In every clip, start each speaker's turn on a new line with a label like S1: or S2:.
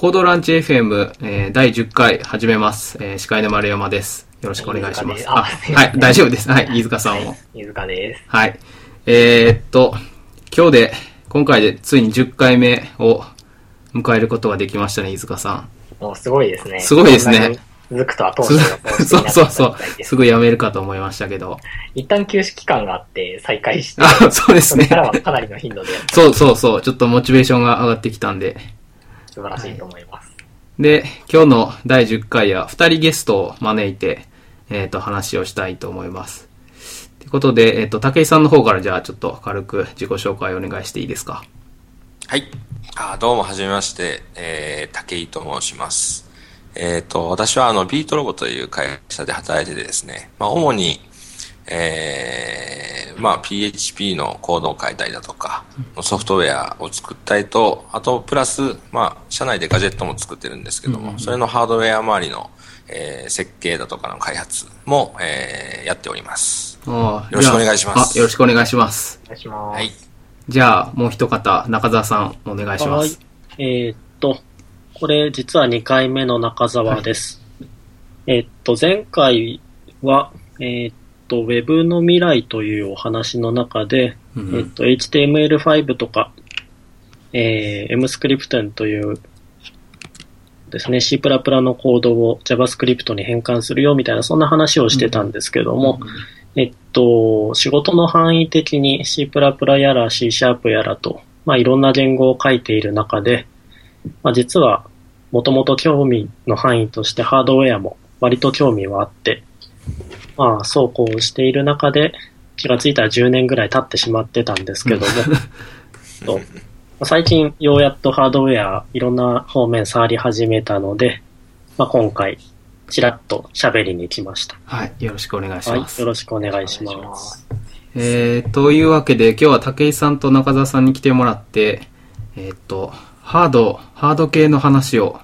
S1: コードランチ FM、えー、第10回始めます。えー、司会の丸山です。よろしくお願いします。
S2: あ
S1: はい、大丈夫です。はい、飯塚さんも。
S2: 飯塚です。
S1: はい。えー、っと、今日で、今回でついに10回目を迎えることができましたね、飯塚さ
S2: もうすごいですね。
S1: すごいですね
S2: 続くとは当
S1: ん。
S2: 初の
S1: すそうそうそう。すぐ辞めるかと思いましたけど。
S2: 一旦休止期間があって再開して、
S1: あ、そうですね
S2: それか。らはかなりの頻度で
S1: そうそうそう。ちょっとモチベーションが上がってきたんで。
S2: 素晴らしいと思います。
S1: で、今日の第10回は2人ゲストを招いて、えっ、と、話をしたいと思います。ということで、えっ、と、武井さんの方からじゃあちょっと軽く自己紹介お願いしていいですか？
S3: はい。あどうも、はじめまして、えー、武井と申します。えっ、と、私は、あの、ビートロボという会社で働いててですね、まあ、主に、えー、まあ、PHP のコードを書いたりだとか、ソフトウェアを作ったりと、あと、プラス、まあ、社内でガジェットも作ってるんですけども、それのハードウェア周りの、えー、設計だとかの開発も、えー、やっております。
S1: よ
S3: ろしくお願いします
S1: あ、よろしくお願いします。
S2: お願いします。
S3: はい。
S1: じゃあ、もう一方、中澤さん、お願いしま
S4: はい
S1: す。。
S4: えーっと、これ実は2回目の中澤です。えーっと、前回は、えーっと、Web の未来というお話の中で、
S1: うん。
S4: えーっと、HTML5 とか、えー、MScript というですね、C++ のコードを JavaScript に変換するよみたいな、そんな話をしてたんですけども、えっと、仕事の範囲的に C++ やら C シャープやらと、まあいろんな言語を書いている中で、まあ実はもともと興味の範囲としてハードウェアも割と興味はあって、まあそうこうしている中で気がついたら10年ぐらい経ってしまってたんですけども、とまあ最近ようやっとハードウェアいろんな方面触り始めたので、まあ今回ちらっと喋りに来ました。
S1: はい、よろしくお願いし
S4: はい
S1: ま、す。
S4: よろしくお願いしま。
S2: す。
S1: えー、というわけで、今日は武井さんと中澤さんに来てもらって、えーっと、ハード、ハード系の話を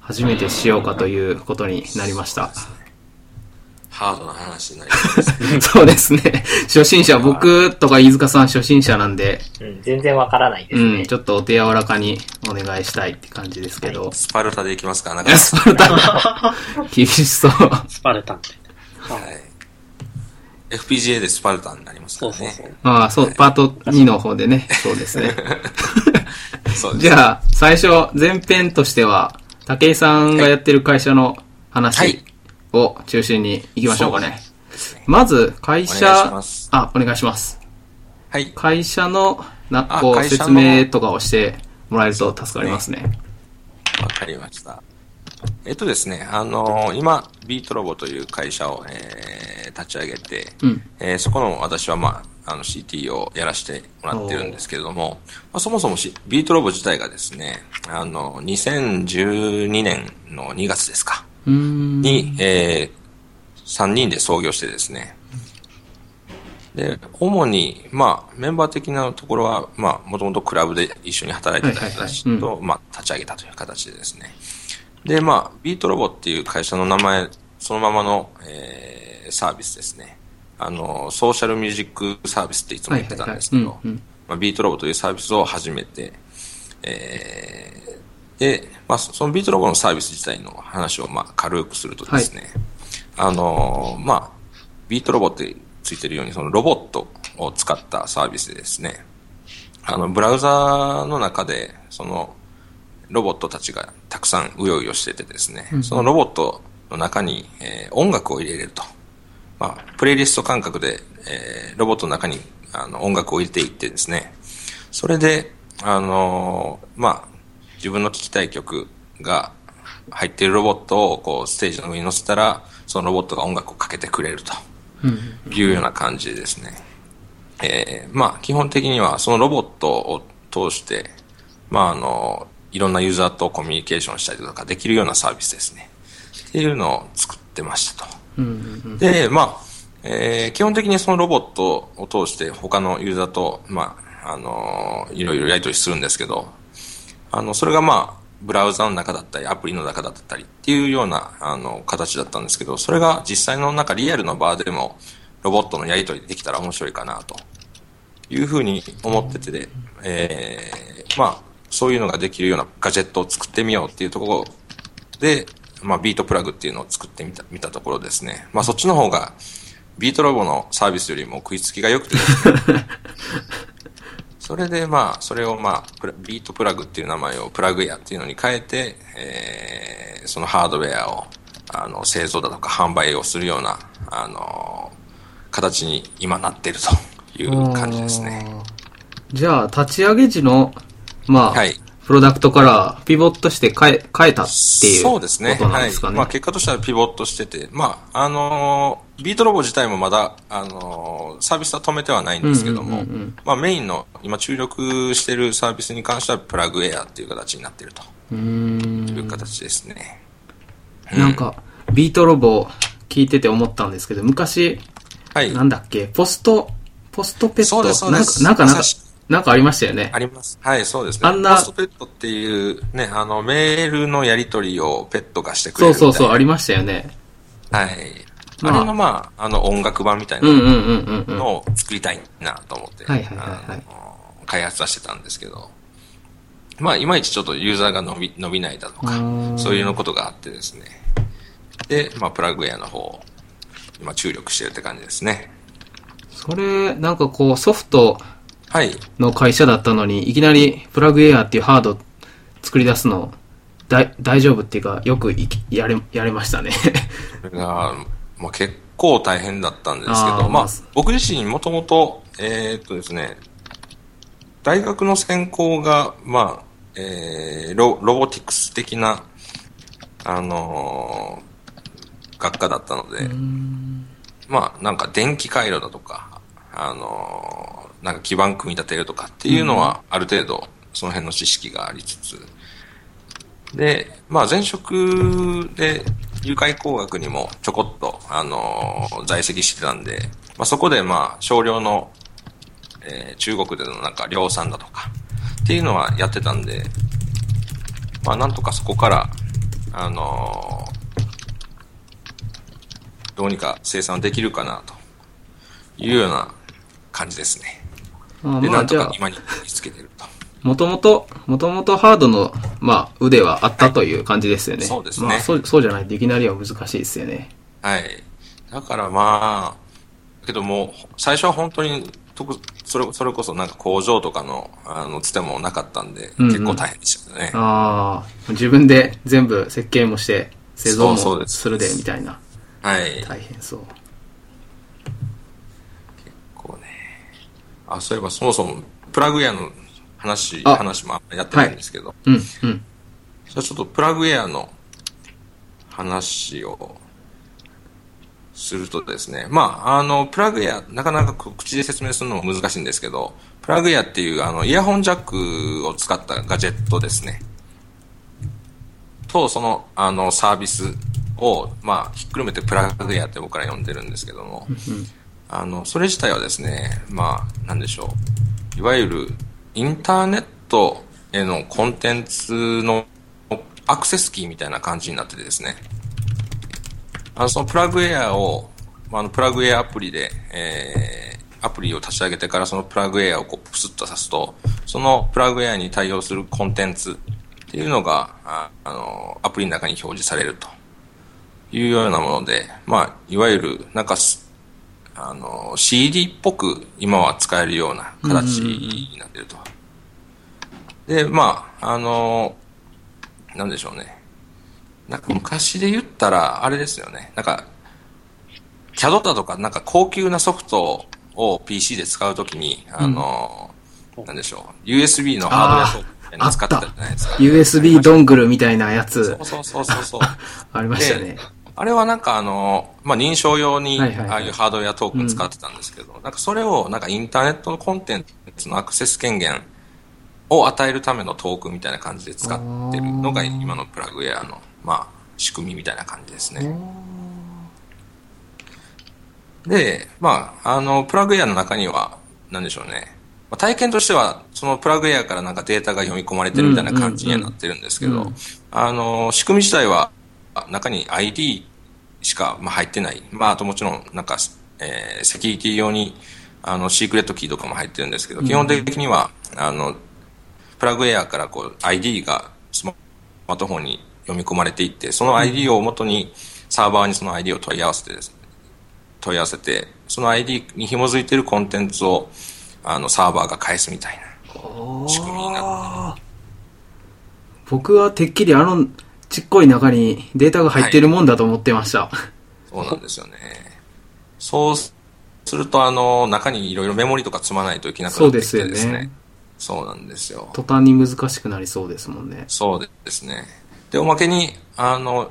S1: 初めてしようかということになりました。
S3: ハードな話になります。
S1: そうですね。初心者、僕とか飯塚さん初心者なんで、
S2: うん、全然わからないですね。
S1: うん、ちょっとお手柔らかにお願いしたいって感じですけど。
S3: スパルタでいきますか中
S1: いや
S3: 田さん
S1: スパルタ、厳しそう。
S4: スパルタン。
S3: はい。FPGA でスパルタンになりますからね。
S4: そうそうそう。
S1: ああ、そう、パート2の方でね、そうですね。
S3: そうです。
S1: じゃあ、最初、前編としては、武井さんがやってる会社の
S3: は
S1: 話
S3: い
S1: を中心に行きましょうかね。
S3: ね
S1: まず、会社あ、お願いします。
S3: はい。
S1: 会社の、な、こう、説明とかをしてもらえると助かりますね。
S3: わかりました。えっとですね、あのー今、ビートロボという会社を、えー、立ち上げて、
S1: うん。
S3: えーそこの私は、まあ、あの CT をやらせてもらってるんですけれども、まあ、そもそもしビートロボ自体がですね、あの、2012年の2月ですか。に、えー、3人で創業してですね、で、主に、まあ、メンバー的なところは、まあ、もともとクラブで一緒に働いてた人たちと、まあ、立ち上げたという形でですね。で、まあ、ビートロボっていう会社の名前、そのままの、えー、サービスですね。あの、ソーシャルミュージックサービスっていつも言ってたんですけどビートロボというサービスを始めて、えー、で、まあ、そそのビートロボのサービス自体の話を、まあ、軽くするとですね、あのーまあ、ビートロボってついてるように、そのロボットを使ったサービスでですね、あの、ブラウザーの中で、その、ロボットたちがたくさんうようよしててですね、そのロボットの中に、えー音楽を入れれると。まあ、プレイリスト感覚で、えーロボットの中にあの音楽を入れていってですね、それで、あのーまあ、自分の聴きたい曲が入っているロボットをこうステージの上に乗せたら、そのロボットが音楽をかけてくれるというような感じでですね。えーまあ、基本的にはそのロボットを通して、まあ、あの、いろんなユーザーとコミュニケーションしたりとかできるようなサービスですね。っていうのを作ってましたと。で、まあ、えー基本的にそのロボットを通して他のユーザーと、まあ、あのいろいろやり取りするんですけど、あの、それがまあ、ブラウザの中だったり、アプリの中だったりっていうような、あの、形だったんですけど、それが実際の中リアルの場でも、ロボットのやり取りできたら面白いかなというふうに思っててで、えーまあ、そういうのができるようなガジェットを作ってみようっていうところで、まあ、ビートプラグっていうのを作ってみた見たところですね、まあ、そっちの方が、ビートロボのサービスよりも食いつきが良くてね、それでまあ、それをまあ、ビートプラグっていう名前をプラグエアっていうのに変えて、えー、そのハードウェアを、あの、製造だとか販売をするような、あの、形に今なっているという感じですね。
S1: じゃあ、立ち上げ時の、まあ、
S3: はい。
S1: プロダクトからピボットして変え、変えたっていう
S3: そうですね。
S1: ことなんですかね。
S3: はい。まあ結果としてはピボットしてて、まあ、あのービートロボ自体もまだ、あのーサービスは止めてはないんですけども、
S1: うんうんうんうん
S3: まあメインの今注力してるサービスに関してはプラグエアっていう形になっていると
S1: うーん
S3: いう形ですね。
S1: なんか、ビートロボ聞いてて思ったんですけど、昔、
S3: はい。
S1: なんだっけ、ポスト、ポストペット？
S3: そうですそうです
S1: なんか、なんか、なんかなんかありましたよね
S3: あ。ります。はい、そうですね。
S1: あんな
S3: ポストペットっていうね、あの、メールのやり取りをペットがしてくれる。
S1: そうそうそう、ありましたよね。
S3: はい。
S1: まあ
S3: あれのまあ、あの音楽版みたいな。のを作りたいなと思って、
S1: はいはいはいはい
S3: あの開発はしてたんですけど、まあ、いまいちちょっとユーザーが伸び伸びないだとかそういうのことがあってですね。で、まあ、プラグウェアの方を今注力してるって感じですね。
S1: それ、なんかこう、ソフト
S3: はい。
S1: の会社だったのに、いきなりプラグエアっていうハード作り出すの、だい大丈夫っていうか、よくやれ、やれましたね。
S3: が、まあ、結構大変だったんですけど、まあ
S1: まあ、
S3: 僕自身もともと、えーっとですね、大学の専攻が、まあ、えーロ、ロボティクス的な、あのー学科だったので、まあ、なんか電気回路だとか、あのーなんか基盤組み立てるとかっていうのは、ある程度、その辺の知識がありつつ、で、まあ前職で有害工学にもちょこっと、あのー在籍してたんで、まあそこでまあ少量の、えー中国でのなんか量産だとかっていうのはやってたんで、まあなんとかそこから、あのーどうにか生産できるかなというような感じですね。で、
S1: あまあ、
S3: なん
S1: じゃあ、
S3: とか今に見つけてると。
S1: もともと、もともとハードの、まあ、腕はあったという感じですよね。
S3: そうですね
S1: まあ、そう、そうじゃないといきなりは難しいですよね。
S3: はい。だからまあ、けどもう、最初は本当に、特それそれこそなんか工場とかの、あの、つてもなかったんで、
S1: うんうん
S3: 結構大変でしたね。
S1: ああ、自分で全部設計もして、製造
S3: そうそうです
S1: もするで、みたいな。
S3: はい。
S1: 大変そう
S3: ね。あ、そういえばそもそも、プラグウェアの話、
S1: あ
S3: 話もやってないんですけど、
S1: うん、うん。
S3: じゃあちょっとプラグウェアの話をするとですね、まあ、あの、プラグウェア、なかなか口で説明するのも難しいんですけど、プラグウェアっていうあのイヤホンジャックを使ったガジェットですね。と、その、あの、サービスを、まあ、ひっくるめてプラグウェアって僕ら呼んでるんですけども、あの、それ自体はですね、まあ、なんでしょう。いわゆる、インターネットへのコンテンツのアクセスキーみたいな感じになっててですね。あの、そのプラグウェアを、まあ、の、プラグウェアアプリで、えー、アプリを立ち上げてからそのプラグウェアをこうプスッと挿すと、そのプラグウェアに対応するコンテンツっていうのが、ああの、アプリの中に表示されるというようなもので、まあ、いわゆる、なんか、あの、CD っぽく今は使えるような形になっていると。で、まあ、あの、なんでしょうね。なんか昔で言ったら、あれですよね。なんか、CAD だとか、なんか高級なソフトを PC で使うときに、あの、なんでしょう。USB のハードウェアソフトみたいなの使ってたじゃないですか。
S1: USB ドングルみたいなやつ
S3: そう、そうそうそうそう。
S1: ありましたね
S3: で。あれはなんかあの、まあ、認証用に、ああいうハードウェアトークン使ってたんですけど、なんかそれをなんかインターネットのコンテンツのアクセス権限を与えるためのトークンみたいな感じで使ってるのが今のプラグウェアの、まあ、仕組みみたいな感じですね。で、まあ、あの、プラグウェアの中には、なんでしょうね。まあ体験としては、そのプラグウェアからなんかデータが読み込まれてるみたいな感じにはなってるんですけど、あの、仕組み自体は、中に ID しか、まあ、入ってない。まあ、あともちろん、なんか、えーセキュリティ用に、あの、シークレットキーとかも入ってるんですけど、基本的には、あの、プラグエアからこう ID がスマートフォンに読み込まれていって、その ID を元にサーバーにその ID を問い合わせてです、問い合わせて、その ID に紐づいているコンテンツをあのサーバーが返すみたいな仕組みになって
S1: 僕はてっきりあのちっこい中にデータが入ってるもんだと思ってました。
S3: そうなんですよね。そうすると、あの、中にいろいろメモリとか積まないといけなくなってきてですね。
S1: そうですよね
S3: そうなんですよ。
S1: 途端に難しくなりそうですもんね。
S3: そうですね。で、おまけに、あの、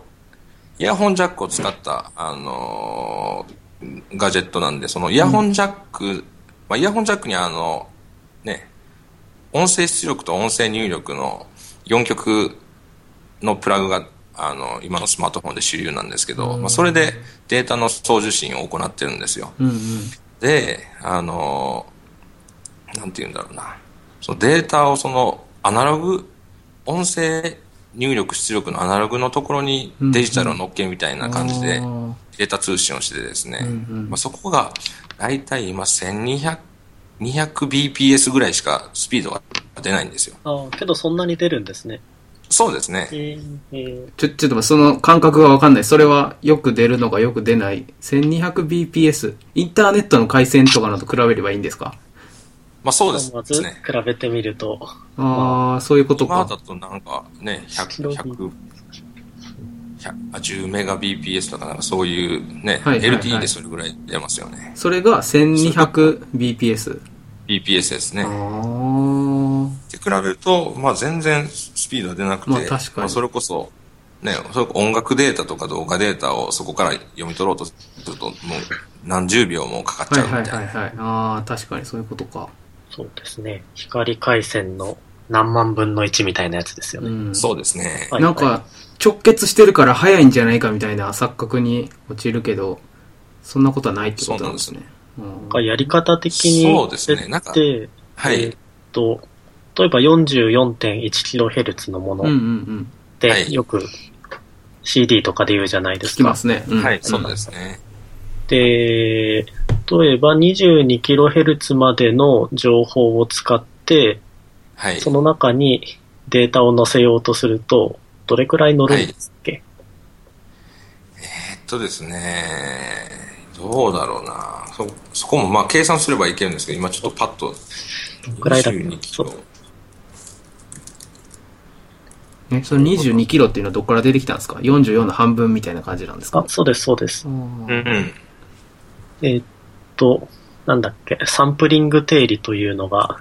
S3: イヤホンジャックを使った、あのガジェットなんで、そのイヤホンジャック、まあ、イヤホンジャックにあの、ね、音声出力と音声入力の4極のプラグが、あの、今のスマートフォンで主流なんですけど、まあ、それでデータの送受信を行ってるんですよ。
S1: うんうん。
S3: で、あの、なんて言うんだろうな。そのデータをそのアナログ、音声入力出力のアナログのところにデジタルを乗っけるみたいな感じでデータ通信をしてですね、
S1: うんうん
S3: まあ、そこが大体今1200、200bps ぐらいしかスピードが出ないんですよ。
S4: ああ、けどそんなに出るんですね。
S3: そうですね。
S4: えーえー
S1: ちょ、ちょっとその感覚がわかんない。それはよく出るのかよく出ない 1200bps。インターネットの回線とかのと比べればいいんですか？
S3: まあそうです
S4: まず
S3: ね。
S4: 比べてみると、
S1: ああ、そういうことか。
S3: 今だとなんかね、100、100、100あ10メガ BPS とかなんかそういうね、
S1: はいはいはい
S3: LTE でそれぐらい出ますよね。
S1: それが 1200bps。
S3: BPS ですね。
S1: あー
S3: って比べると、まあ全然スピードは出なくて、
S1: まあ確かに
S3: それこそ、ね、それこそ音楽データとか動画データをそこから読み取ろうとすると、もう何十秒もかかっち
S1: はいはい
S3: ゃうみたいな。
S1: はいはい。ああ、確かにそういうことか。
S4: そうですね。光回線の何万分の1みたいなやつですよね。
S1: うん。
S3: そうですね。
S4: はい
S1: なんか、直結してるから早いんじゃないかみたいな錯覚に陥るけど、そんなことはないってことなんですね。うん
S4: なんかやり方的に
S3: そうですねなんか
S4: で、
S3: はい。
S4: えーっと、例えば 44.1kHz のもの
S1: ん。
S3: は
S4: で、
S3: い
S4: よく CD とかで言うじゃないで
S1: 聞
S4: すか。
S1: きますね。うん
S3: はい、そうですね。
S4: で、例えば 22kHz までの情報を使って、
S3: はい。
S4: その中にデータを載せようとすると、どれくらい乗るんですっけ、
S3: えっとですね、どうだろうな。そ、そこもまあ計算すればいけるんですけど、今ちょっとパッと、
S4: どのくらいだっけ？
S3: 22キロ。
S1: え、その22キロっていうのはどこから出てきたんですか ?44 の半分みたいな感じなんですか？
S4: あ、そうです、そうです。
S3: うんうん。
S4: えーっと、なんだっけ、サンプリング定理というのが、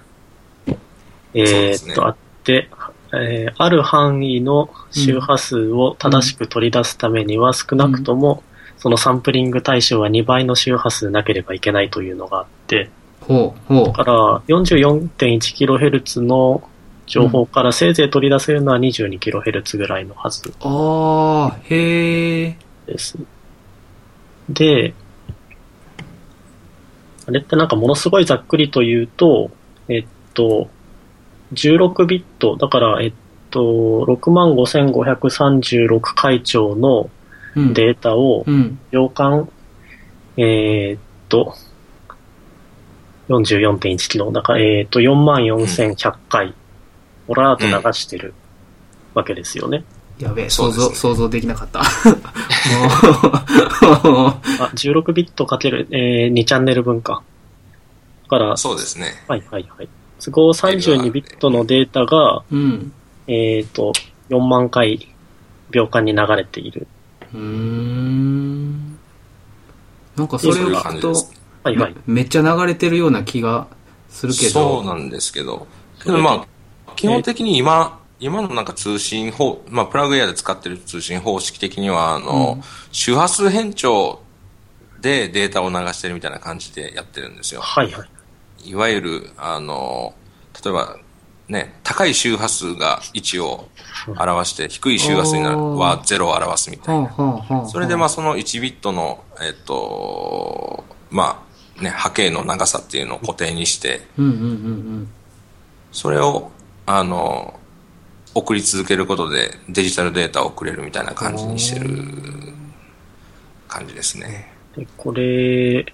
S4: え
S3: ですね
S4: ーっと、あって、えーある範囲の周波数を正しく取り出すためには少なくとも、そのサンプリング対象は2倍の周波数なければいけないというのがあって、
S1: ほう、ほう
S4: だ。から 44.1kHz の情報からせいぜい取り出せるのは 22kHz ぐらいのはず
S1: ああ、へえ。
S4: です。で、あれってなんかものすごいざっくりと言うと、えっと、16ビット、だから、えっと、65,536回兆の
S1: うん。
S4: データを
S1: うん。
S4: 秒間、えーっと、44.1キロ、だから、えーっと、44,100回、オラーと流してるわけですよね。
S1: やべえ、想像、
S3: ね
S1: 想像できなかった。も
S4: あ、16ビットかける、えー、2チャンネル分か。だから、
S3: そうですね。
S4: はいはいはい。都合32ビットのデータが、
S1: ううん。
S4: えっ、と、4万回秒間に流れている。
S1: うーん。なんかそれ
S3: そういう
S1: を聞くと
S3: 感じです、
S4: はいはい。
S1: めっちゃ流れてるような気がするけど。
S3: そうなんですけど、けどまあ、基本的に今、今のなんか通信方、まあ、プラグエアで使ってる通信方式的には、あの、
S1: うん
S3: 周波数変調でデータを流してるみたいな感じでやってるんですよ。
S4: はいはい。
S3: いわゆる、あの、例えば、ね、高い周波数が1を表して、低い周波数になるは0を表すみたいな。それでまあその1ビットの、えっと、まあね、波形の長さっていうのを固定にして、
S1: うんうんうん
S3: それを、あの、送り続けることでデジタルデータを送れるみたいな感じにしてる感じですね。
S4: で、これ、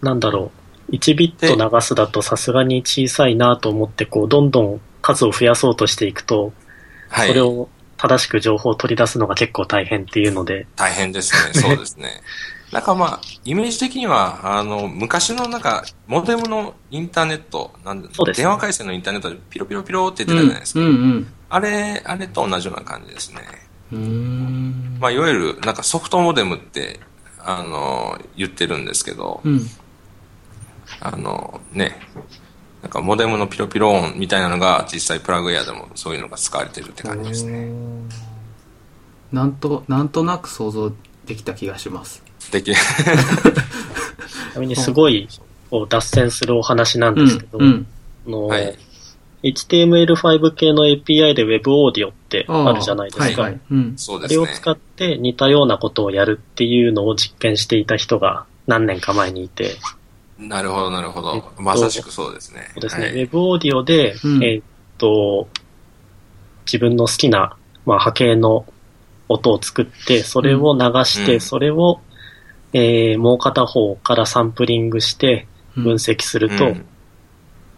S4: なんだろう。1ビット流すだとさすがに小さいなと思って、こう、どんどん数を増やそうとしていくと、
S3: はい。
S4: それを正しく情報を取り出すのが結構大変っていうので、
S3: 大変ですね。そうですね。なんかまあ、イメージ的には、あの、昔のなんか、モデムのインターネット、なんで
S4: ね
S3: 電話回線のインターネットでピロピロピロって
S1: う
S3: 言ってたじゃないですか。
S1: んうん
S3: あれ、あれと同じような感じですね。
S1: うん。
S3: まあ、いわゆる、なんかソフトモデムって、あの、言ってるんですけど、
S1: うん。
S3: あの、ね、なんかモデムのピロピロ音みたいなのが実際プラグエアでもそういうのが使われてるって感じですね。
S1: なんと、なんとなく想像できた気がします。
S3: できる。
S4: ちなみにすごいこう脱線するお話なん
S1: うん
S4: ですけど、
S1: うん。
S4: あの
S3: はい。
S4: HTML5 系の API で Web オーディオってあるじゃないですか。
S1: はいはい。うん。
S3: そうですね。
S4: あれを使って似たようなことをやるっていうのを実験していた人が何年か前にいて、
S3: なるほど、なるほ
S4: えっ
S3: ど
S4: と。
S3: まさしくそうですね。
S4: そうですね、
S3: はい
S4: Web オーディオで、
S1: うん
S4: えーっと、自分の好きな、まあ、波形の音を作って、それを流して、
S3: うん
S4: それを、えーもう片方からサンプリングして分析すると、
S3: うん。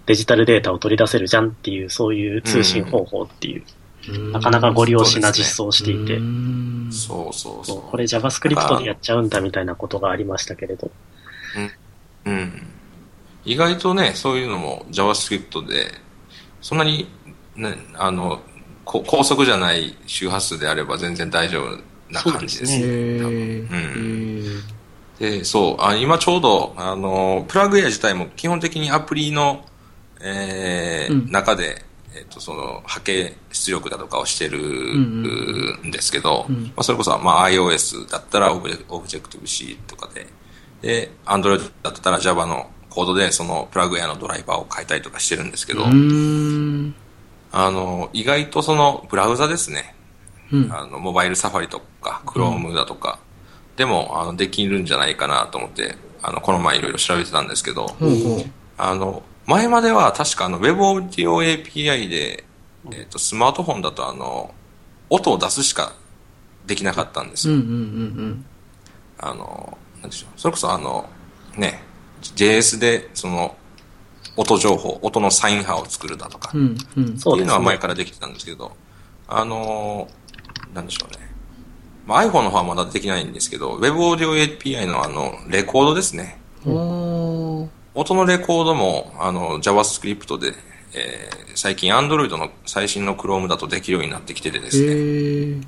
S4: デジタルデータを取り出せるじゃんっていう、そういう通信方法っていう、
S1: うん。
S4: なかなかご利用しな実装をしていて、
S1: うん。
S3: そうそうそう。
S4: これ JavaScript でやっちゃうんだみたいなことがありましたけれど、
S3: うん。意外とね、そういうのも JavaScript で、そんなに、ね、あの、こ高速じゃない周波数であれば全然大丈夫な感じですね。
S1: へ
S3: 多分。
S1: ー。へ
S3: で、そう、あ今ちょうど、あの、プラグエア自体も基本的にアプリの、えー
S1: うん
S3: 中で、えっ、と、その、波形出力だとかをしてる
S1: ん
S3: んですけど、
S1: うん
S3: まあ、それこそ、まあ、iOS だったらオブジェオブジェクティブ C とかで、で、Android だったら Java のコードでそのプラグエアのドライバーを変えたりとかしてるんですけど。あの、意外とその、ブラウザですね。
S1: うん。
S3: あの、モバイルサファリとか、Chrome だとか、でも、あの、できるんじゃないかなと思って、あの、この前いろいろ調べてたんですけど。あの、前までは確かあの、Web Audio API で、えっ、と、スマートフォンだとあの、音を出すしかできなかったんですよ。
S1: うんうんうん
S3: あの、なんでしょう。それこそあの、ね、JS で、その、音情報、音のサイン波を作るだとか、
S1: うん。う。
S3: っていうのは。前からできてたんですけど、あのーなんでしょうね。まあ、iPhone の方はまだできないんですけど、Web Audio API のあの、レコードですね。音のレコードも、あの、JavaScript で、えー最近 Android の最新の Chrome だとできるようになってきててですね。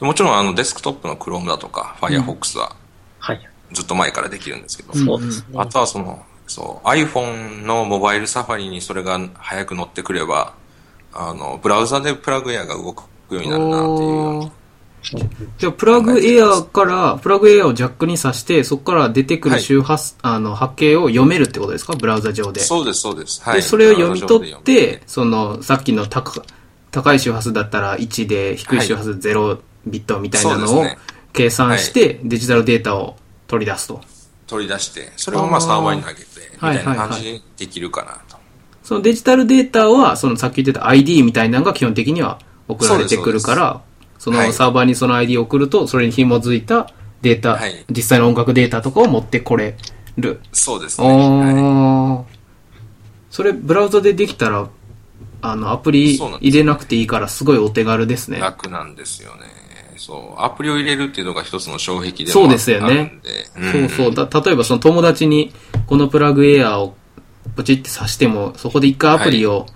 S3: もちろんあの、デスクトップの Chrome だとか、Firefox は
S4: はい。
S3: ずっと前からできるんですけど、
S1: うん
S4: そうですね。
S3: あとはその、そう、iPhone のモバイルサファリにそれが早く乗ってくれば、あの、ブラウザでプラグエアが動くようになるなっていうように。
S1: じゃあ、プラグエアから、プラグエアをジャックに挿して、そこから出てくる周波数、あの、波形を読めるってことですか？ブラウザ上で。
S3: そうです、そうです。は
S1: で、
S3: い。
S1: それを読み取って、その、さっきの高高い周波数だったら1で、低い周波数0ビットみたいなのを計算して、デジタルデータを取り出すと。
S3: 取り出して、それをまあサーバーに投げて、みたいな
S1: はいはいはい
S3: 感じでできるかなと。
S1: そのデジタルデータは、そのさっき言ってた ID みたいなのが基本的には送られてくるから、その
S3: はい
S1: サーバーにその ID を送ると、それに紐づいたデータ、
S3: はい
S1: 実際の音楽データとかを持ってこれる。
S3: そうですね。は
S1: ああ、それブラウザでできたら、あの、アプリ入れなくていいからすごいお手軽です
S3: い。
S1: ね。
S3: 楽なんですよね。そう。アプリを入れるっていうのが一つの障壁でも
S1: そうですよね
S3: あるんで。
S1: そうそう。だ例えばその友達にこのプラグエアをポチって挿しても、そこで一回アプリを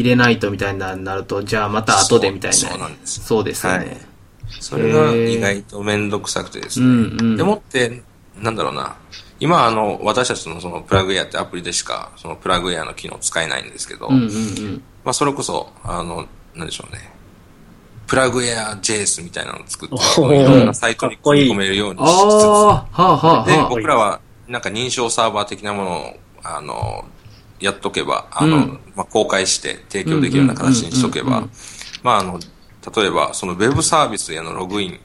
S1: 入れないとみたいななると、じゃあまた後でみたいな。
S3: そうなんです
S1: そうですよね。
S3: はいそれが意外とめんどくさくてですね。
S1: うんうん
S3: でもって、なんだろうな。今、あの、私たちのそのプラグエアってアプリでしか、そのプラグエアの機能使えないんですけど、
S1: うんうんうん。
S3: まあ、それこそ、あの、なんでしょうね。プラグエア JS みたいなのを作って、いろんなサイトに組み込めるように
S1: あ
S3: しつつ、
S1: あ、はあはあ
S3: で、
S1: はあ。
S3: 僕らは、なんか認証サーバー的なものを、あの、やっとけば、あの、
S1: うん。
S3: まあ、公開して提供できるような形にしとけばまあ、あの、例えば、そのウェブサービスへのログイン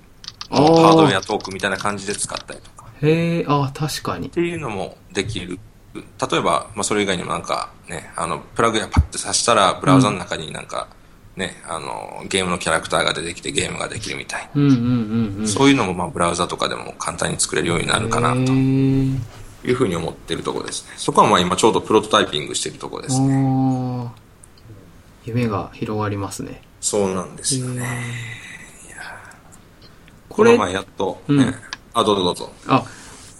S3: のハードウェアトークみたいな感じで使ったりとか、
S1: へえ、ああ、確かに。
S3: っ。ていうのもできる。例えば、まあ、それ以外にもなんか、ね、あの、プラグやパッて挿したら、ブラウザの中になんか、ね、あの、ゲームのキャラクターが出てきてゲームができるみたいな。そういうのも、まあ、ブラウザとかでも簡単に作れるようになるかな、というふうに思ってるところですね。そこはまあ今ちょうどプロトタイピングしてるところですね。
S1: あ夢が広がりますね。
S3: そうなんですよね。
S1: これ
S3: この、前やっと、
S1: うん
S3: ねあ、どうぞどうぞ。
S1: あ、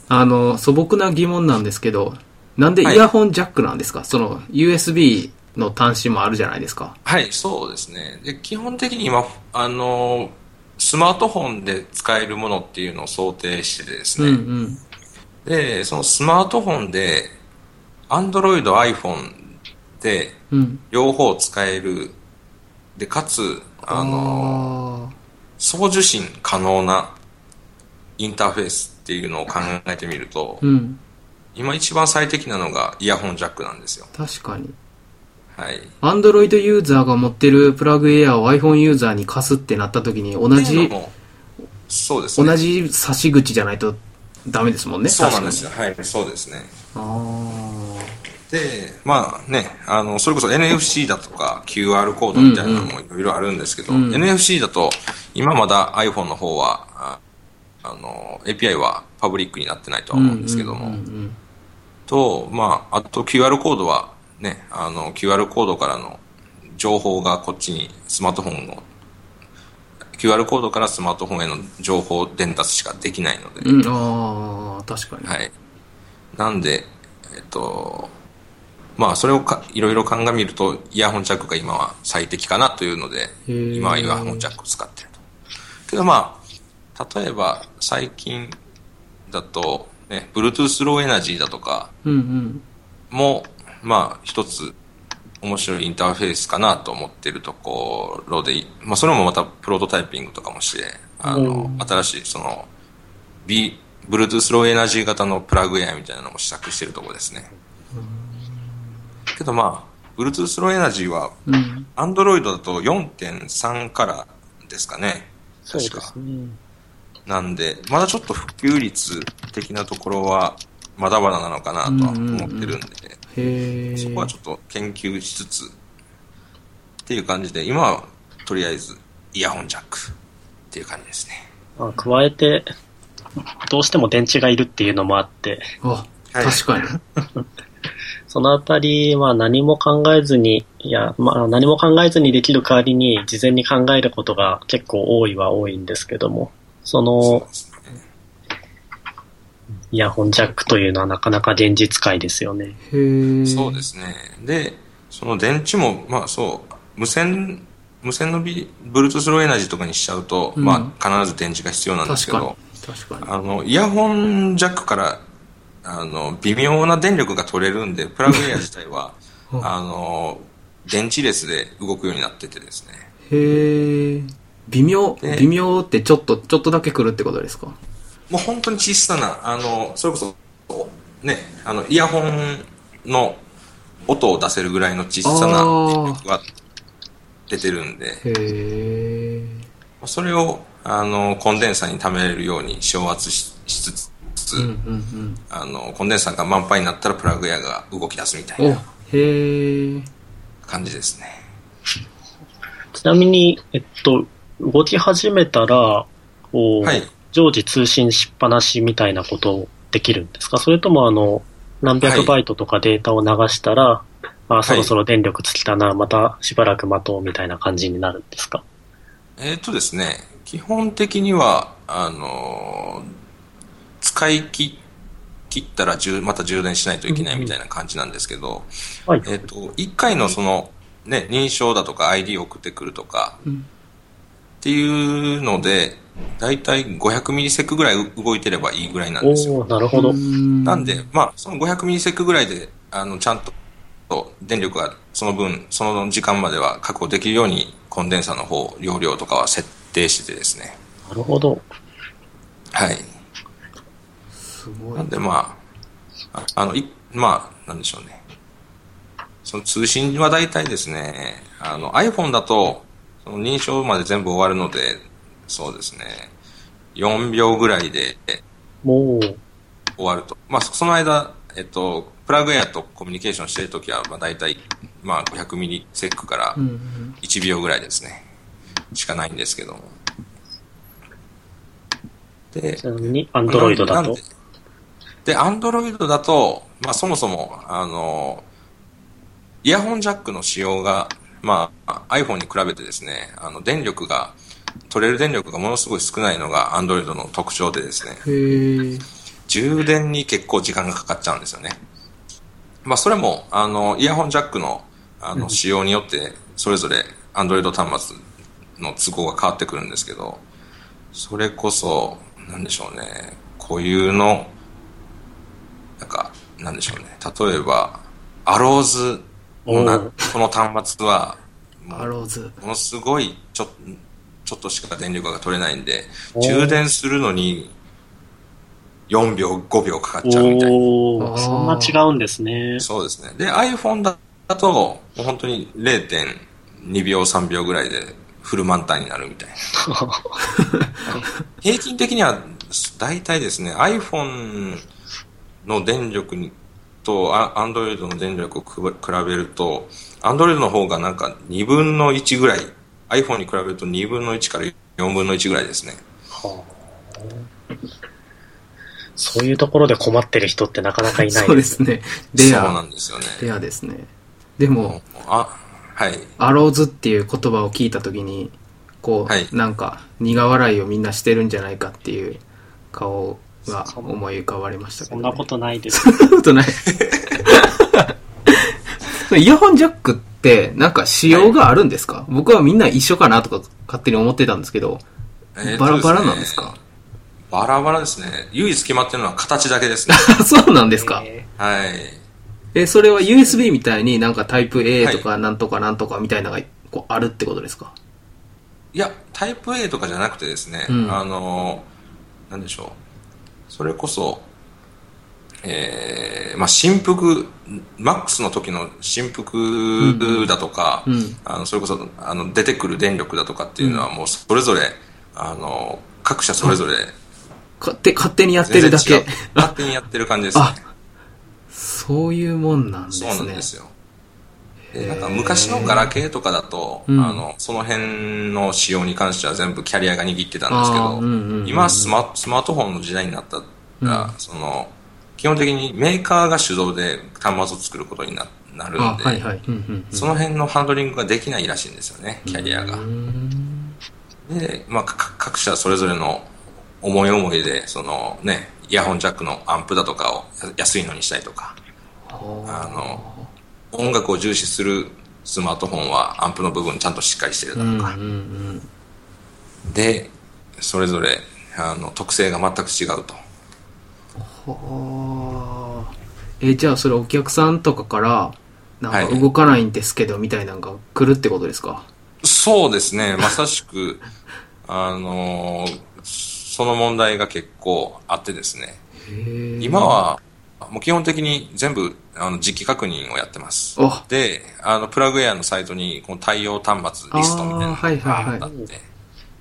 S1: あの、素朴な疑問なんですけど、なんでイヤホンジャックなんですか、その、USB の端子もあるじゃないですか。
S3: はい、そうですね。で、基本的に今、あの、スマートフォンで使えるものっていうのを想定しててです
S1: うんう
S3: ね。
S1: ん。
S3: で、そのスマートフォンで、Android、iPhone で
S1: うん。
S3: 両方使える。で、かつ、あの、送受信可能なインターフェースっていうのを考えてみると
S1: うん。
S3: 今一番最適なのがイヤホンジャックなんですよ。
S1: 確かに。
S3: はい。
S1: Android ユーザーが持ってるプラグエアを iPhone ユーザーに貸すってなった時に同じ
S3: そうですね。
S1: 同じ差し口じゃないとダメですもんね。
S3: そうなんですよ。はい、そうですね。で、まあね、あの、それこそ NFC だとか QR コードみたいなのもいろいろあるんですけど、
S1: うんうん
S3: NFC だと今まだ iPhone の方は、ああの、API はパブリックになってないと
S1: あ。
S3: は思うんですけども、
S1: うんうん
S3: と、まあ、あと QR コードはね、あの、QR コードからの情報がこっちにスマートフォンの QR コードからスマートフォンへの情報伝達しかできないので、
S1: うん。うん、ああ、確かに。
S3: はい。なんで、えっと、まあ、それをかいろいろ鑑みると、イヤホンジャックが今は最適かなというので、今はイヤホンジャックを使ってると。けどまあ、例えば最近だと、ね、Bluetooth Low Energy だとか
S1: うんうん。
S3: も、まあ、一つ面白いインターフェースかなと思ってるところで、まあ、それもまたプロトタイピングとかもして、あの、
S4: うん
S3: 新しいその、B、Bluetooth Low Energy 型のプラグエアみたいなのも試作してるところですね。けどまあ、Bluetooth Low Energy は、
S1: うん。
S3: Android だと4.3からですかね。確か
S4: す。ね。
S3: なんで、まだちょっと普及率的なところは、まだまだなのかなとは思ってるんで、
S1: へえ。
S3: そこはちょっと研究しつつ、っていう感じで、今はとりあえずイヤホンジャックっていう感じですね。
S4: まあ、加えて、どうしても電池がいるっていうのもあって、
S1: あ、
S3: はい
S1: 確かに。
S4: そのあたりは何も考えずに、いや、まあ何も考えずにできる代わりに事前に考えることが結構多いは多いんですけども、そ
S3: そう
S4: の
S3: ですね。
S4: イヤホンジャックというのはなかなか現実界ですよね。
S3: そうですね。で、その電池も、まあそう、無線、無線のビ Bluetooth Low Energy とかにしちゃうと、
S1: うん
S3: まあ必ず電池が必要なんです
S1: 確か
S3: けど
S1: に、。確かに。
S3: あの、イヤホンジャックから、あの、微妙な電力が取れるんで、プラグエア自体は、
S1: うん
S3: あの、電池レスで動くようになっててですね。
S1: へえ。微妙、
S3: で
S1: 微妙ってちょっと、ちょっとだけ来るってことですか？
S3: もう本当に小さな、あの、それこそ、ね、あの、イヤホンの音を出せるぐらいの小さな電力が出てるんで、
S1: へえ。
S3: それを、あの、コンデンサーに溜めれるように昇圧ししつつ、
S1: うんうん
S3: あの、コンデンサーが満杯になったらプラグエアが動き出すみたいな
S1: へえ。
S3: 感じですね。
S4: ちなみに、えっと、動き始めたら、こう、
S3: はい。
S4: 常時通信しっぱなしみたいなことできるんですか？それともあの、何百バイトとかデータを流したら、あそろそろ電力尽きたな、またしばらく待とうみたいな感じになるんですか？
S3: えっ、とですね、基本的には、あのー使い切切ったら充また充電しないといけないみたいな感じなんですけど、
S4: はい。
S3: えっ、と、1回のその、ね、認証だとか ID を送ってくるとか、
S1: うん
S3: っていうので、だいたい500ミリセックぐらい動いてればいいぐらいなんですよ。
S4: なるほど。
S1: な
S3: なんで、まあ、その500ミリセックぐらいで、あの、ちゃんと電力がその分、その時間までは確保できるように、コンデンサーの方、容量とかは設定しててですね。
S4: なるほど。
S3: はい。
S1: すごい
S3: なん。でまあ、ああの、い、まあ、なんでしょうね。その通信は大体ですね、あの iPhone だと、その認証まで全部終わるので、そうですね、4秒ぐらいで
S4: もう、
S3: 終わると。まあ、そその間、えっと、プラグエアとコミュニケーションしているときは、まあ、大体、まあ、500ミリセックから
S1: うんうん
S3: 1秒ぐらいですね。しかないんですけども。で
S4: ち、なみに、アンドロイドだと？
S3: で。で、アンドロイドだと、まあそもそも、あの、イヤホンジャックの仕様が、まあ、iPhone に比べてですね、あの、電力が、取れる電力がものすごい少ないのが Android の特徴でですね。充電に結構時間がかかっちゃうんですよね。まあ、それも、あの、イヤホンジャックの、あの、仕様によって、それぞれ Android 端末の都合が変わってくるんですけど、それこそ、なんでしょうね、固有の、なんか、なんでしょうね、例えば、アローズこの端末は、
S1: アローズ。
S3: ものすごいちょちょっとしか電力が取れないんで、充電するのに4秒、5秒かかっちゃうみたいな。
S4: そんな違うんですね。
S3: そうですね。で、iPhone だと、もう本当に0.2秒、3秒ぐらいでフル満タンになるみたいな。平均的には、大体ですね、iPhone の電力にと、あ Android の電力を比べると、Android の方がなんか2分の1ぐらい、iPhone に比べると2分の1から4分の1ぐらいですね。
S4: はあそういうところで困ってる人ってなかなかいない
S1: そうですね。レ
S3: そうな
S1: ア。
S3: んですよね。
S1: レアですね。でも、
S3: あ、はい。
S1: アローズっていう言葉を聞いたときに、こう、
S3: はい
S1: なんか、苦笑いをみんなしてるんじゃないかっていう顔が思い浮かばれましたけど、ね。
S4: そんなことないです。
S1: そんなことない。イヤホンジャックって、なんか仕様があるんですか、僕はみんな一緒かなとか勝手に思ってたんですけど、
S3: えーと
S1: バラバラなんですか？
S3: バラバラですね。唯一決まってるのは形だけですね。
S1: そうなんですか？
S2: え
S3: はい。
S1: え、それは USB みたいになんかタイプ A とかなんとかなんとかみたいなのがこうあるってことですか？
S3: いや、タイプ A とかじゃなくてですね、
S1: うん
S3: あの、なんでしょう。それこそ、えー、まあ、振幅、マックスの時の振幅だとか、
S1: うん
S3: あの、それこそ、あの、出てくる電力だとかっていうのはもうそれぞれ、あの、各社それぞれ、
S1: 勝手、勝手にやってるだけ。
S3: 勝手にやってる感じですね。
S1: あそういうもんなんです
S3: そう
S1: ね。
S3: なんですよ。でなんか昔のガラケーとかだと、
S1: うん。
S3: あの、その辺の仕様に関しては全部キャリアが握ってたんですけど、
S1: うんうんうんうん。
S3: 今スマスマートフォンの時代になったら、
S1: うん。
S3: その、基本的にメーカーが主導で端末を作ることにななるんで、
S1: あはいはい。うんうんうん。
S3: その辺のハンドリングができないらしいんですよね、キャリアが。で、まあ、か各社それぞれの思い思いで、そのね、イヤホンジャックのアンプだとかを安いのにしたりとか、あの、音楽を重視するスマートフォンはアンプの部分ちゃんとしっかりしてるだとか、
S1: うんうんうん。
S3: で、それぞれあの特性が全く違うと。
S1: はあ。え、じゃあそれお客さんとかから、なんか
S3: はい
S1: 動かないんですけど、みたいなのが来るってことですか？
S3: そうですね、まさしく、あのその問題が結構あってですね。今はもう基本的に全部あの実機確認をやってます
S1: あ。
S3: で、あのプラグエアのサイトにこの対応端末リストみたいなの
S1: あーはいはいはい
S3: があって、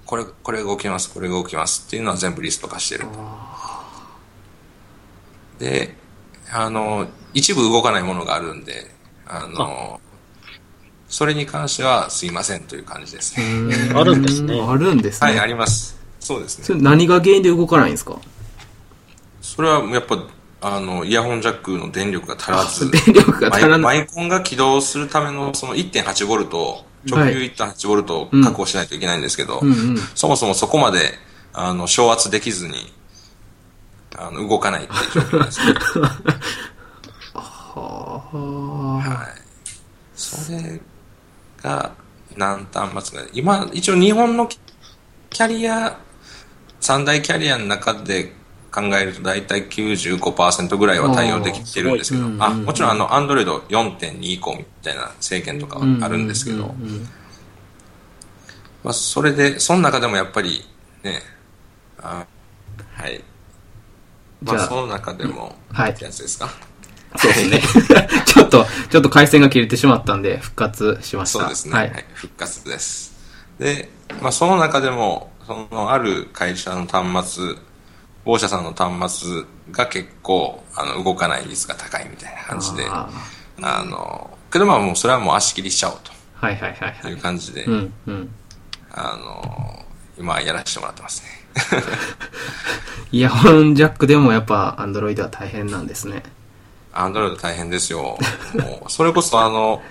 S3: これ、これが動きます、これが動きますっていうのは全部リスト化してる。で、あの、一部動かないものがあるんで、あの、それに関してはすいませんという感じですね。
S1: うん
S4: あるんですね
S1: あるんですね。
S3: はい、あります。そうですね。
S1: それ何が原因で動かないんですか？
S3: それはやっぱ、あの、イヤホンジャックの電力が足らず、
S1: 電力が足らない。
S3: マイマイコンが起動するためのその 1.8V を、直
S1: はい
S3: 流 1.8V を確保しないといけないんですけど、
S1: うんうん。
S3: そもそもそこまで、あの、昇圧できずに、あの、動かないっていう状況ですね。
S1: はあ。
S3: はい。それが何端末が、今、一応日本のキャリア、三大キャリアの中で考えると大体95%ぐらいは対応できてるんですけど
S1: あ
S3: もちろんあの、アンドロイド4.2以降みたいな制限とかはあるんですけど、まあ、それで、その中でもやっぱりね、あはい。まあ、その中でも、
S1: はい
S3: ってやつですか？
S1: そうですね。ちょっと、ちょっと回線が切れてしまったんで、復活しました。
S3: そうですね。
S1: は
S3: はいい。復活です。で、まあ、その中でも、その、ある会社の端末、某社さんの端末が結構、あの、動かない率が高いみたいな感じで、あ
S1: あ
S3: の、けどまあもうそれはもう足切りしちゃおう
S1: ーはいはいはい
S3: と
S1: はいいう
S3: 感じで、
S1: うんうん。
S3: あの、今やらせてもらってますね。
S1: イヤホンジャックでもやっぱ、アンドロイドは大変なんですね。
S3: アンドロイド大変ですよ。もう、それこそあの、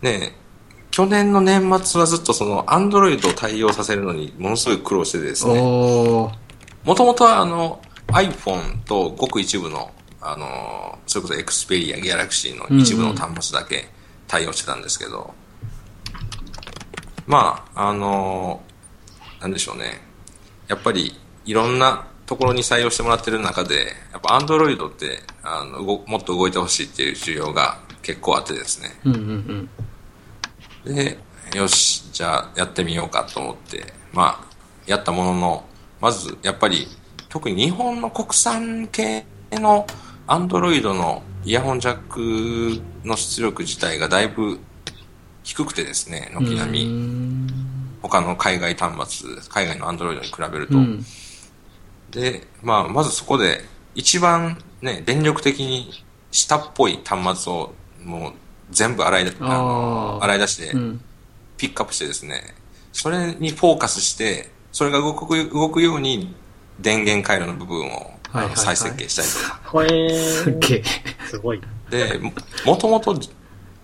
S3: ね去年の年末はずっとその、アンドロイドを対応させるのにものすごい苦労しててですね。もともとはあの、iPhone とごく一部の、あの、それこそ Xperia、Galaxy の一部の端末だけ対応してたんですけど、まあ、あの、なんでしょうね。やっぱり、いろんなところに採用してもらってる中で、やっぱ Android って、あの、動もっと動いてほしいっていう需要が結構あってですね。
S1: うんうんうん。
S3: で、よし、じゃあやってみようかと思って、まあ、やったものの、まず、やっぱり、特に日本の国産系のアンドロイドのイヤホンジャックの出力自体がだいぶ低くてですね、軒並み、他の海外端末、海外のアンドロイドに比べると。
S1: うん。
S3: で、まあ、まずそこで、一番ね、電力的に下っぽい端末をもう全部洗い、あの洗い出して、
S1: うん。
S3: ピックアップしてですね、それにフォーカスして、それが動く動くように電源回路の部分をあ
S1: はいはいはい
S3: の再設計したりとか。
S4: これ、
S1: すっげえ。
S4: すごい。
S3: で、ももともと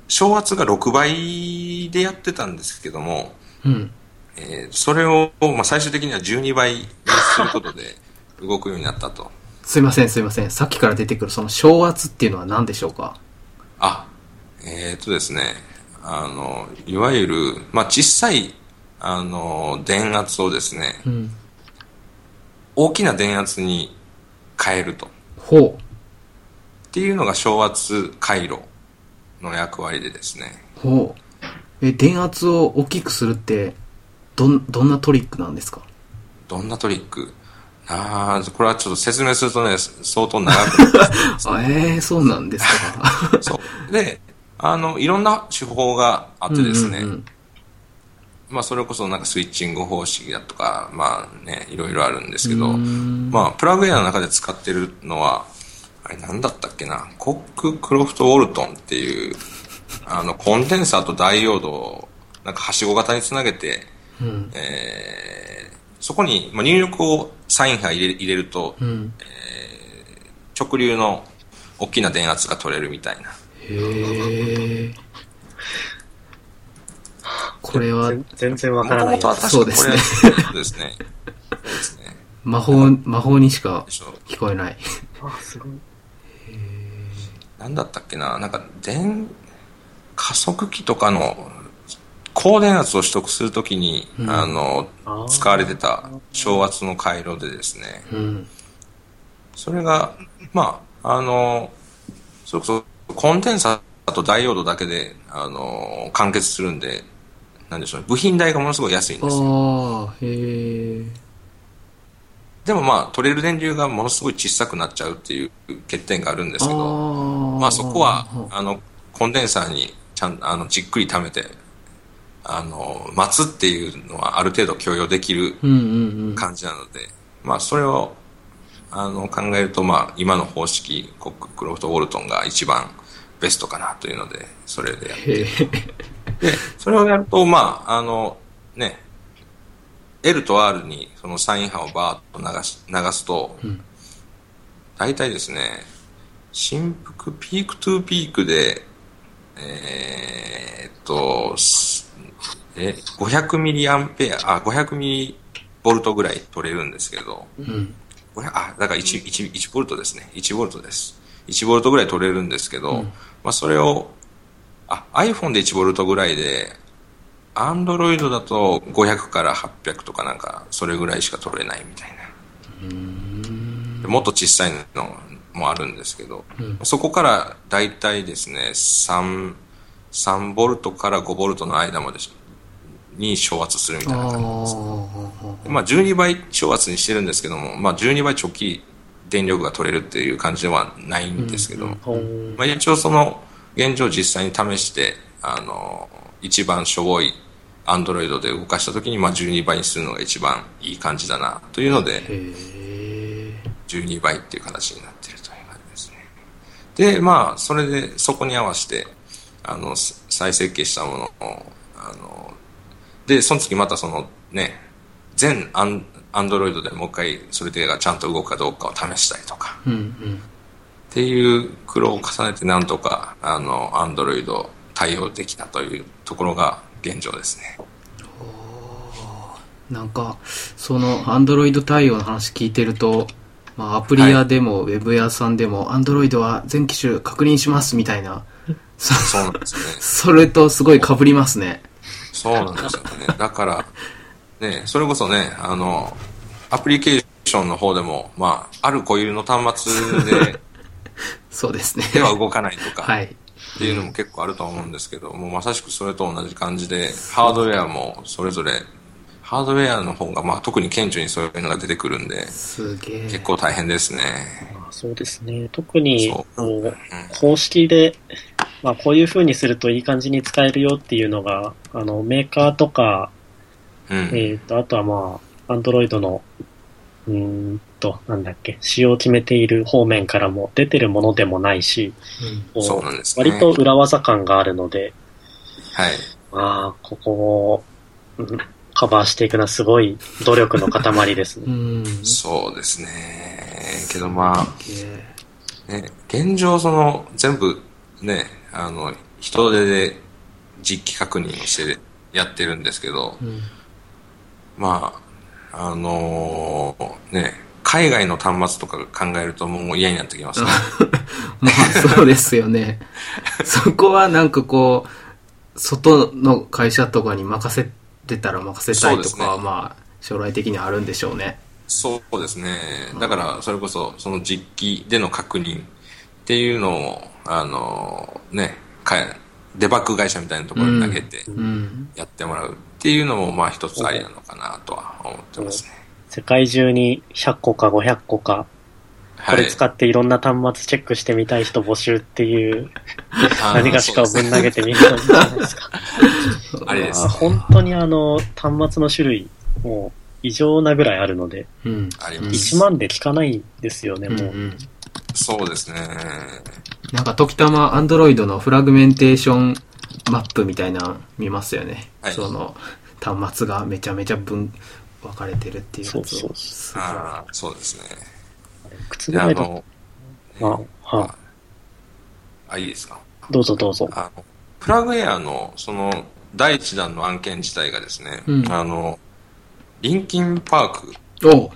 S3: 小圧が6倍でやってたんですけども、
S1: うん。
S3: えーそれを、まあ、最終的には12倍にすることで動くようになったと。
S1: すいません、すいません。さっきから出てくるその小圧っていうのは何でしょうか？
S3: あ、えっ、とですね、あの、いわゆる、まあ、小さい、あの、電圧をですね、
S1: うん。
S3: 大きな電圧に変えると。
S1: ほう。
S3: っていうのが小圧回路の役割でですね。
S1: ほう。え、電圧を大きくするって、どん、どんなトリックなんですか？
S3: どんなトリック？ああ、これはちょっと説明するとね、相当長くなるんです
S1: あ えー、そうなんですか。
S3: そう。で、あの、いろんな手法があってですね、
S1: うんうんうん
S3: まあ、それこそなんかスイッチング方式だとか、まあね、いろいろあるんですけど、
S1: うん
S3: まあ、プラグウェアの中で使ってるのは、あれなんだったっけな、コック・クロフト・ウォルトンっていう、あの、コンデンサーとダイオードを、なんかはしご型につなげて、
S1: うん。
S3: えーそこに、まあ、入力をサイン波入れ入れると、
S1: うん。
S3: 直流の大きな電圧が取れるみたいな。
S1: へえ。これは。
S4: 全全然わ
S3: も
S4: からない。
S1: そうですね。
S3: そうですね。
S1: 魔法、魔法にしか聞こえない。
S4: あ、すごい。
S3: なんだったっけな、なんか電、加速器とかの高電圧を取得するときに、
S1: うん。
S3: あの使われてた小圧の回路でですね、
S1: うん。
S3: それが、まあ、あの、それこそコンデンサーとダイオードだけで、あの、完結するんで、なんでしょうね、部品代がものすごい安いんですよ。
S1: へえ。
S3: でもまあ、取れる電流がものすごい小さくなっちゃうっていう欠点があるんですけど、
S1: あ
S3: まあそこは、あの、コンデンサーにちゃんあのじっくり溜めて、あの、待つっていうのはある程度許容できる。感じなので、まあそれを、あの、考えると、まあ今の方式、コッククロフト・ウォルトンが一番ベストかなというので、それでやって。で、それをやると、まあ、あの、ね、L と R にそのサイン波をバーッと流し流すと、
S1: ん
S3: 大体ですね、振幅、 peak to peak で、えーっと、すえ、500ミリアンペア、あ、500ミリボルトぐらい取れるんですけど、
S1: うん。
S3: 500あ、だから1、1、1ボルトですね。1ボルトです。1ボルトぐらい取れるんですけど、まあそれを、あ、iPhone で1ボルトぐらいで、Android だと500から800とかなんか、それぐらいしか取れないみたいな。でもっと小さいのもあるんですけど、そこからだいたいですね、3、3ボルトから5ボルトの間までしに小圧するみたいな感じです。
S1: あ
S3: まあ、12倍小圧にしてるんですけども、まあ、12倍直帰電力が取れるっていう感じではないんですけど、
S4: ほー
S3: まあ、一応その現状実際に試して、あの、一番しょぼいアンドロイドで動かした時に、まあ、12倍にするのが一番いい感じだなというので、
S1: へえ。
S3: 12倍っていう形になっているという感じですね。で、まあ、それで、そこに合わせて、あの、す再設計したものを、あの、で、その次またそのね、全アンアンドロイドでもう一回それでがちゃんと動くかどうかを試したりとか、
S1: うんうん。
S3: っていう苦労を重ねてなんとか、あの、アンドロイド対応できたというところが、現状ですね。
S1: なんか、その、アンドロイド対応の話聞いてると、まあ、アプリ屋でも、ウェブ屋さんでも、アンドロイドは全機種確認しますみたいな、そ
S3: そうなんですね。
S1: それとすごい被りますね。
S3: そうなんですよね。だから、ね、それこそね、あの、アプリケーションの方でも、まあ、ある固有の端末で、
S1: そうですね。
S3: では動かないとか、
S1: はい。
S3: っていうのも結構あると思うんですけど、もうまさしくそれと同じ感じで、ハードウェアもそれぞれ、ハードウェアの方がまあ特に顕著にそういうのが出てくるんで、
S1: すげえ。
S3: 結構大変ですね。
S4: まあそうですね。特に
S3: そ、
S4: こう公式で、まあこういう風にするといい感じに使えるよっていうのが、あの、メーカーとか、
S3: うん。
S4: えっ、と、あとはまあ、アンドロイドの、うーんと、なんだっけ、仕様を決めている方面からも出てるものでもないし、こ
S3: そうなんですね。
S4: 割と裏技感があるので、
S3: はい。
S4: まあ、ここを、うんカバーしていくのはすごい努力の塊です
S1: う
S4: ね。
S1: ん。す
S3: そうですね。けどま。あ、ね、現状その、全部、ね、あの、人手で実機確認をしてやってるんですけど、
S1: うん。
S3: まあ、あのーね、海外の端末とか考えるともう嫌になってきますね。
S1: まあ、そうですよね。そこはなんかこう、外の会社とかに任せてたら任せたいとかは、
S3: ね
S1: まあ、将来的にはあるんでしょうね。
S3: そうですね。だから、それこそ、その実機での確認っていうのを、あのーね、かデバッグ会社みたいなところに投げて
S1: うん。
S3: やってもらうっていうのも、まあ一つありなのかなとは思ってますね。
S4: 世界中に100個か500個か、こ
S3: はい
S4: れ使っていろんな端末チェックしてみたい人募集っていう、
S3: あー
S4: 何がしかをぶん投げてみるんじゃないですか。
S3: あれです
S4: まあ本当にあの、端末の種類、もう異常なぐらいあるので、
S1: うん。
S3: あり
S1: うん
S3: ます。
S4: 1万で効かないんですよね、
S1: うんう
S4: もう。
S1: ん。
S3: そうですね。
S1: なんか、時たま、アンドロイドのフラグメンテーションマップみたいなの見ますよね。
S3: はい
S1: その、端末がめちゃめちゃ分、分かれてるっていうやつを。
S4: そうそう
S3: ああ、そうですね。
S4: 靴
S3: で、あ
S4: ぐらいだ
S3: の、
S4: あ、は
S3: あ、いいですか？
S4: い。どうぞどうぞ。
S3: あの、プラグエアの、その、第一弾の案件自体がですね、
S1: うん
S3: あの、リンキンパーク
S1: お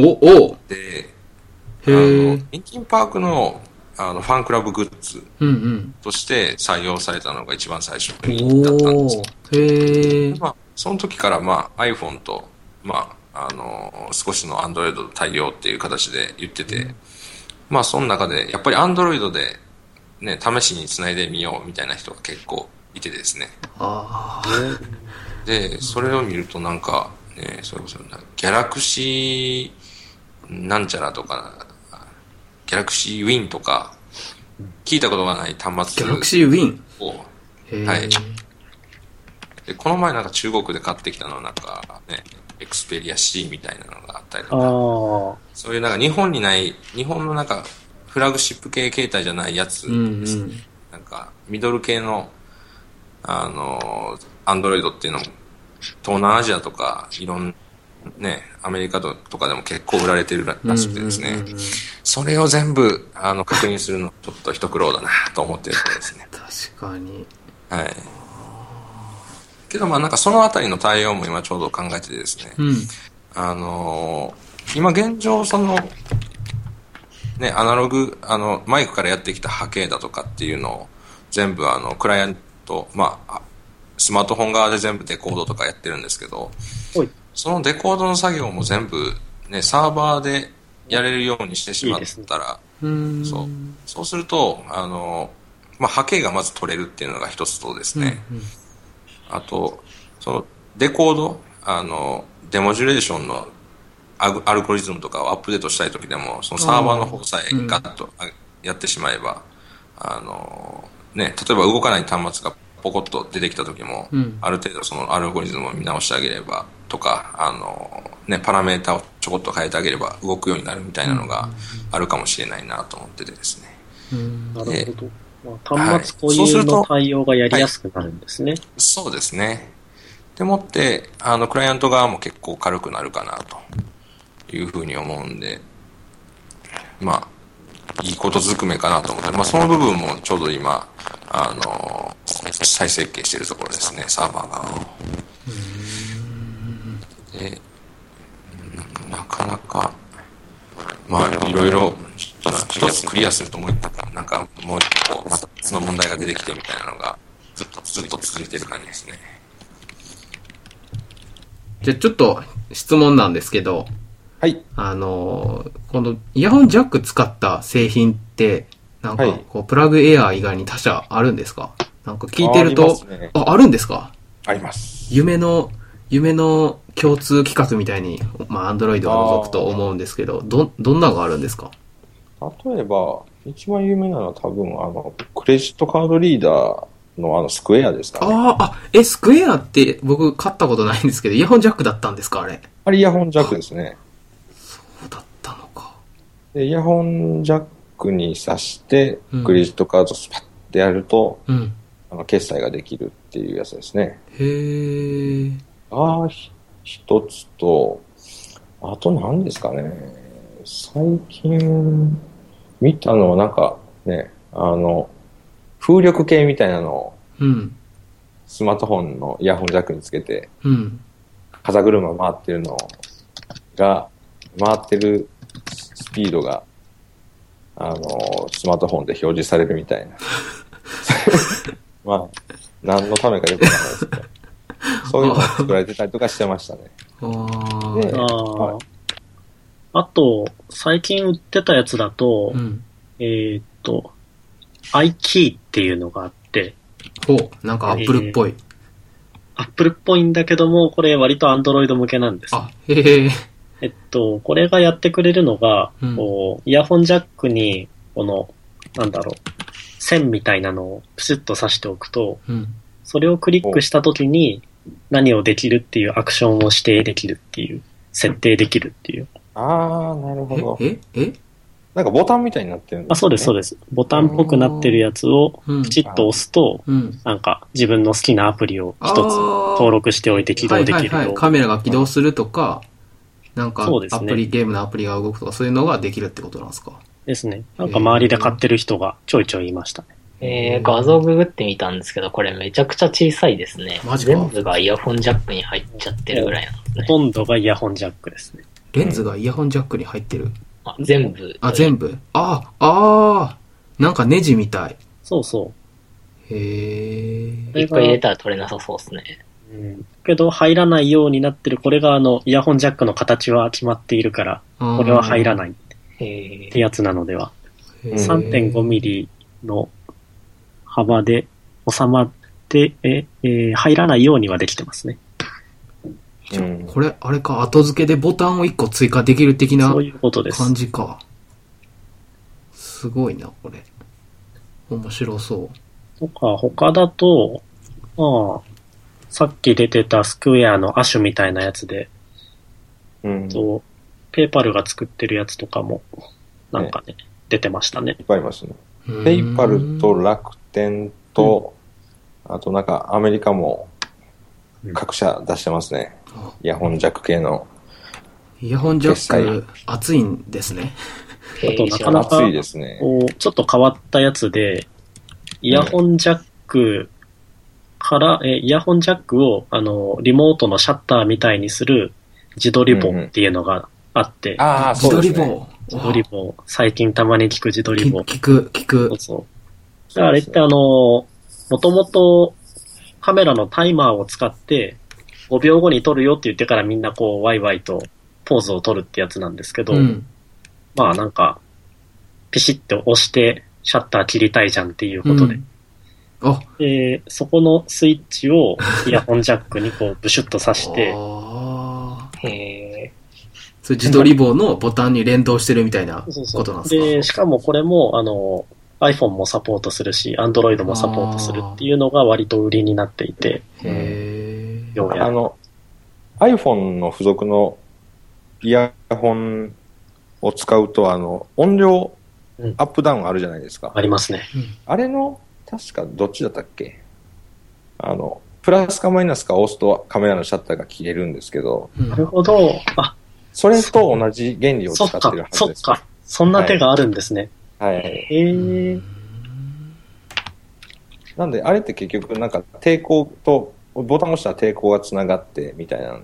S1: おお
S3: で、
S1: へ
S3: あの
S1: え。
S3: リンキンパークのあのファンクラブグッズ。として採用されたのが一番最初にだったんです
S1: おー。へえ。
S3: まあ、その時から、まあ、iPhone と、まあ、あの少しの Android 対応っていう形で言ってて、まあ、その中で、やっぱり Android で、ね、試しにつないでみようみたいな人が結構いてですね。
S1: あ
S3: で、それを見るとなんか、ね、それこそな、ギャラクシーなんちゃらとか、ギャラクシーウィンとか、聞いたことがない端
S1: ー。ギ
S3: 末
S1: ャラクシーウィン。
S3: はいで、この前なんか中国で買ってきたのはなんかね、エクスペリア C みたいなのがあったりと
S4: あ
S3: か、
S4: あ、
S3: そういうなんか日本にない、日本のなんかフラグシップ系携帯じゃないやつ、
S1: うんうん。
S3: なんかミドル系の、あの、アンドロイドっていうのも、東南アジアとか、いろんね、アメリカとかでも結構売られてるららしくてですね、それを全部、あの、確認するの、ちょっと一苦労だなと思ってるとですね。
S1: 確かに。
S3: はい。けどまあなんかそのあたりの対応も今ちょうど考えててですね、
S1: うん。
S3: あのー今現状その、ね、アナログ、あの、マイクからやってきた波形だとかっていうのを全部あの、クライアント、まあ、あスマートフォン側で全部デコードとかやってるんですけど、
S4: はい
S3: そのデコードの作業も全部ね、サーバーでやれるようにしてしまったら、
S1: うん。
S3: そう。そうすると、あの、まあ、波形がまず取れるっていうのが一つとですね、
S1: うんうん
S3: あと、その、デコード、あの、デモジュレーションのアルゴリズムとかをアップデートしたい時でも、そのサーバーの方さえガッとあやってしまえば、あの、ね、例えば動かない端末がポコッと出てきた時も、
S1: うん
S3: ある程度そのアルゴリズムを見直してあげれば、とか、あの、ね、パラメータをちょこっと変えてあげれば動くようになるみたいなのがあるかもしれないなと思っててですね。
S1: うん
S4: なるほど。まあ、
S3: はい
S4: 端末固有の対応がやりやすくなるんですね。
S3: そうですね。でもって、あの、クライアント側も結構軽くなるかなというふうに思うんで、ま
S5: いいことずくめかなと思って、まあ、その部分もちょうど今、あの、再設計しているところですね、サーバー側を。で、うんなかなか、まあ、いろいろ、一つクリアするともう一個、なんかもう一個、また別の問題が出てきてみたいなのが、ずっとずっと続いてる感じですね。
S1: じゃあちょっと質問なんですけど、
S3: はい。
S1: あのーこのイヤホンジャック使った製品って、なんか
S3: はい
S1: こう、プラグエアー以外に他社あるんですか？なんか聞いてると、
S3: ますね
S1: あ、あるんですか？
S3: あります。
S1: 夢の、夢の共通企画みたいに、まあ、アンドロイドは除くと思うんですけど、ど、どんなのがあるんですか？
S3: 例えば、一番有名なのは多分、あの、クレジットカードリーダーのあの、スクエアですかね。
S1: ああ、あ、え、スクエアって僕買ったことないんですけど、イヤホンジャックだったんですかあれ？
S3: あれイヤホンジャックですね。
S1: そうだったのか。
S3: で、イヤホンジャックに挿して
S1: うん、
S3: クレジットカードスパッてやると、
S1: うん。
S3: あの、決済ができるっていうやつですね。
S1: へえ。
S3: ああ、ひ一つと、あと何ですかね。最近、見たのはなんかね、あの、風力計みたいなのを
S1: うん。
S3: スマートフォンのイヤホンジャックにつけて、
S1: うん。
S3: 風車回ってるのが、回ってるスピードが、あの、スマートフォンで表示されるみたいな。まあ、何のためかよくわかんないですけど、そういうのが作られてたりとかしてましたね。
S1: あ
S4: ああ
S3: はい
S4: あと、最近売ってたやつだと、
S1: うん。
S4: えーっと、iKey っていうのがあって、
S1: ほう、なんかアップルっぽい。
S4: アップルっぽいんだけども、これ割と Android 向けなんです。
S1: あ、へえ。
S4: えっと、これがやってくれるのが、
S1: うん
S4: こうイヤホンジャックに、この、なんだろう、線みたいなのをプシュッと刺しておくと、
S1: うん。
S4: それをクリックしたときに何をできるっていうアクションを指定できるっていう、設定できるっていう。
S3: ああ、なるほど。
S1: え、え、え？
S3: なんかボタンみたいになってるんです、ね、
S4: あ、そうです、そうです。ボタンっぽくなってるやつを
S1: うん
S4: プチッと押すと、
S1: うん。
S4: なんか自分の好きなアプリを一つ登録しておいて起動できるよ
S1: はいはいはい。カメラが起動するとか、なんか、アプリ、ゲームのアプリが動くとか、そういうのができるってことなんですか？
S4: ですね。なんか周りで買ってる人がちょいちょいいましたね。
S2: えー、画像ググってみたんですけど、これめちゃくちゃ小さいですね。
S1: マジか
S2: 全部がイヤホンジャックに入っちゃってるぐらいなんですね。
S4: ほとんどがイヤホンジャックですね。
S1: レンズがイヤホンジャックに入ってる。
S2: あ全部。
S1: あ、全部あ、あーなんかネジみたい。
S4: そうそ
S1: へえ。
S2: いっぱい入れたら取れなさそうですね。
S4: う。うん。けど入らないようになってる、これがあの、イヤホンジャックの形は決まっているから、これは入ら
S1: い。
S4: ないっ
S2: え
S4: てやつなのでは。
S1: へー
S4: 3.5ミリの幅で収まって、え、えー入らないようにはできてますね。
S3: うん。
S1: これ、あれか、後付けでボタンを1個追加できる的な
S4: そういうことです。
S1: 感じか。すごいな、これ。面白そう。
S4: とか、他だと、まあ、さっき出てたスクエアのアシュみたいなやつで、
S3: うん。いっ
S4: と、ペーパルが作ってるやつとかも、なんかね、出てましたね。
S3: ぱいありますね。
S1: うん
S3: ペイパルと楽天と、あとなんかアメリカも各社出してますね。イヤホンジャック系の。
S1: イヤホンジャック、熱いんですね。
S2: ー、
S4: あとなかなか
S3: ね。
S4: こうちょっと変わったやつで、イヤホンジャックから、えイヤホンジャックを、あの、リモートのシャッターみたいにする自撮り棒っていうのがあって、
S3: ああ、
S1: 自撮り
S3: そうですね。
S1: 棒。
S4: 自撮り棒、最近たまに聞く自撮り棒。
S1: 聞く、聞く
S4: そう。そう。であれってあの、もともとカメラのタイマーを使って、5秒後に撮るよって言ってからみんなこう、ワイワイとポーズを撮るってやつなんですけど、
S1: うん。
S4: まあなんか、ピシッと押してシャッター切りたいじゃんっていうことで、
S1: うんあ、
S4: で、そこのスイッチをイヤホンジャックにこうブシュッと刺して、
S1: それ自撮り棒のボタンに連動してるみたいなことなんですか？
S4: で、しかもこれも、あの、iPhone もサポートするし、Android もサポートするっていうのが割と売りになっていて、
S1: へー
S4: ようやく。
S3: あの、iPhone の付属のイヤホンを使うと、あの、音量
S4: うん
S3: アップダウンあるじゃないですか。
S4: ありますね。
S3: あれの、確かどっちだったっけ？あの、プラスかマイナスか押すとカメラのシャッターが消えるんですけど、
S1: うん
S4: なるほど。あ、
S3: それと同じ原理を使
S4: そっ
S3: てるは、ずです。
S4: そっか。そんな手があるんですね。
S3: はい。
S4: へえ。
S3: なんで、あれって結局なんか抵抗と、ボタンを押したら抵抗がつながってみたいな、
S4: は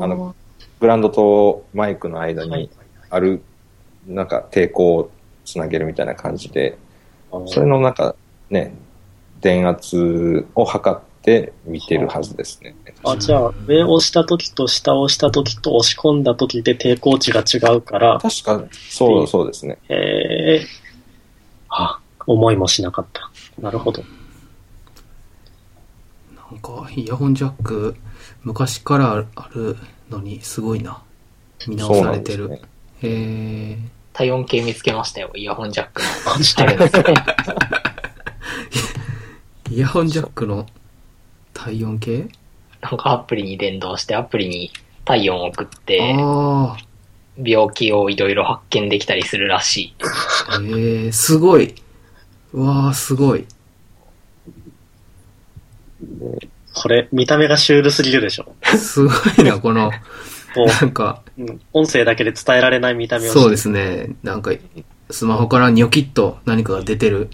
S4: あ。
S3: あのグラウンドとマイクの間
S4: はい
S3: にある、なんか抵抗をつなげるみたいな感じで、それのなんかね、電圧を測って見てるはずですね。
S4: あ、じゃあ、上を押した時と下を押した時と押し込んだ時で抵抗値が違うから、
S3: 確か、そう、そうですね。
S4: へえ。あ、思いもしなかった。なるほど。
S1: なんか、イヤホンジャック、昔からあるのに、すごいな。見直されてる。
S3: ね。
S1: へえ。
S2: 体温計見つけましたよ、イヤホンジャックの。
S1: イヤホンジャックの体温計？
S2: なんかアプリに連動して、アプリに体温を送って、
S1: あ
S2: 病気をいろいろ発見できたりするらしい。
S1: あ、へえ、すごい。うわあ、すごい。
S4: これ、見た目がシュールすぎるでしょ。
S1: すごいな、この、
S4: こ
S1: なんか、
S4: う、うん、音声だけで伝えられない見た目を
S1: そうですね。なんか、スマホからニョキッと何かが出てる。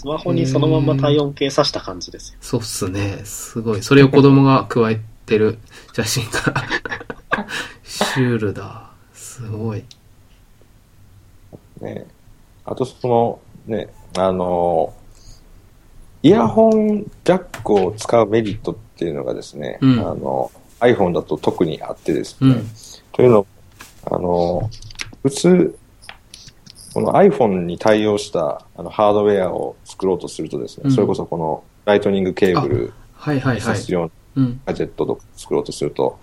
S4: スマホにそのまんま体温計さした感じですよ。
S1: そうっすね。すごい。それを子供が加えてる写真から。シュールだ。すごい。
S3: ね、あとその、ね、あの、イヤホンジャックを使うメリットっていうのがですね、
S1: うん
S3: あの、iPhone だと特にあってですね、
S1: うん。
S3: というのあの、普通、この iPhone に対応したあのハードウェアを作ろうとするとですね、
S1: うん
S3: それこそこのライトニングケーブル
S1: はいはいはい
S3: に挿す。ような
S1: うん。
S3: ガジェットとか作ろうとすると、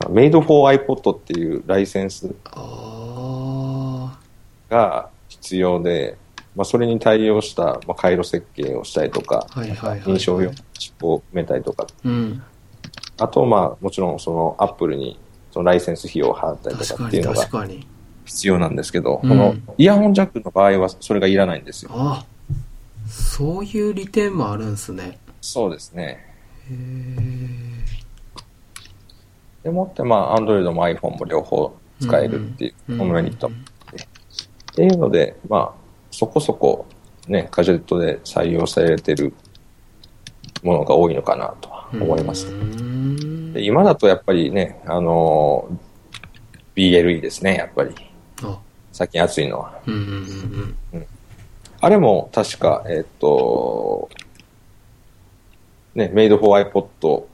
S3: Made for iPod っていうライセンス
S1: あ
S3: が必要で、まあ、それに対応した、まあ、回路設計をしたりとか、
S1: あ。はいはいはい。
S3: 認証用のチップを埋めたりとか、
S1: うん。
S3: あと、まあ、もちろんそのアップルにそのライセンス費用を払ったりと
S1: 確か
S3: っていうのが
S1: 確かに。
S3: 必要なんですけど、
S1: うん
S3: このイヤホンジャックの場合はそれがいらないんですよ。
S1: あそういう利点もあるんすね。
S3: そうですね。
S1: へえ。
S3: でもって、まあ、Android も iPhone も両方使えるっていう、
S1: うん
S3: このメリットって。いうので、まあ、そこそこ、ね、ガジェットで採用されてるものが多いのかなとは思います。今だとやっぱりね、あのー BLE ですね、やっぱり。
S1: あ、
S3: 最近熱いのは。
S1: うんうんうん
S3: あれも確か、えっと、ね、Made for iPod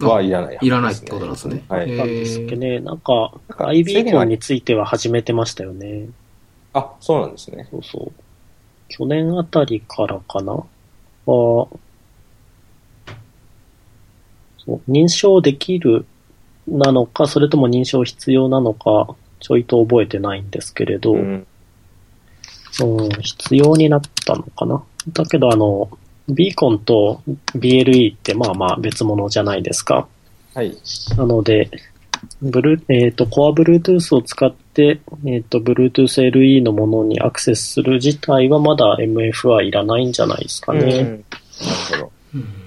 S3: はいらない、
S1: いらないってことなんですね。
S3: はい。
S1: へ
S4: なんですっけ
S1: え。
S4: ね、なんか、
S3: なんか
S4: IB コンについては始めてましたよね。
S3: あ、そうなんですね。
S4: そうそう。去年あたりからかなは、そう認証できるなのか、それとも認証必要なのか、ちょいと覚えてないんですけれど、
S3: う
S4: うん、
S3: ん。
S4: 必要になったのかな？だけど、あの、ビーコンと BLE ってまあまあ別物じゃないですか。
S3: はい。
S4: なので、ブルえっ、と、コア Bluetooth を使って、えっ、と、Bluetooth LE のものにアクセスする自体はまだ MF はいらないんじゃないですかね。
S3: うんなるほど。
S1: うーん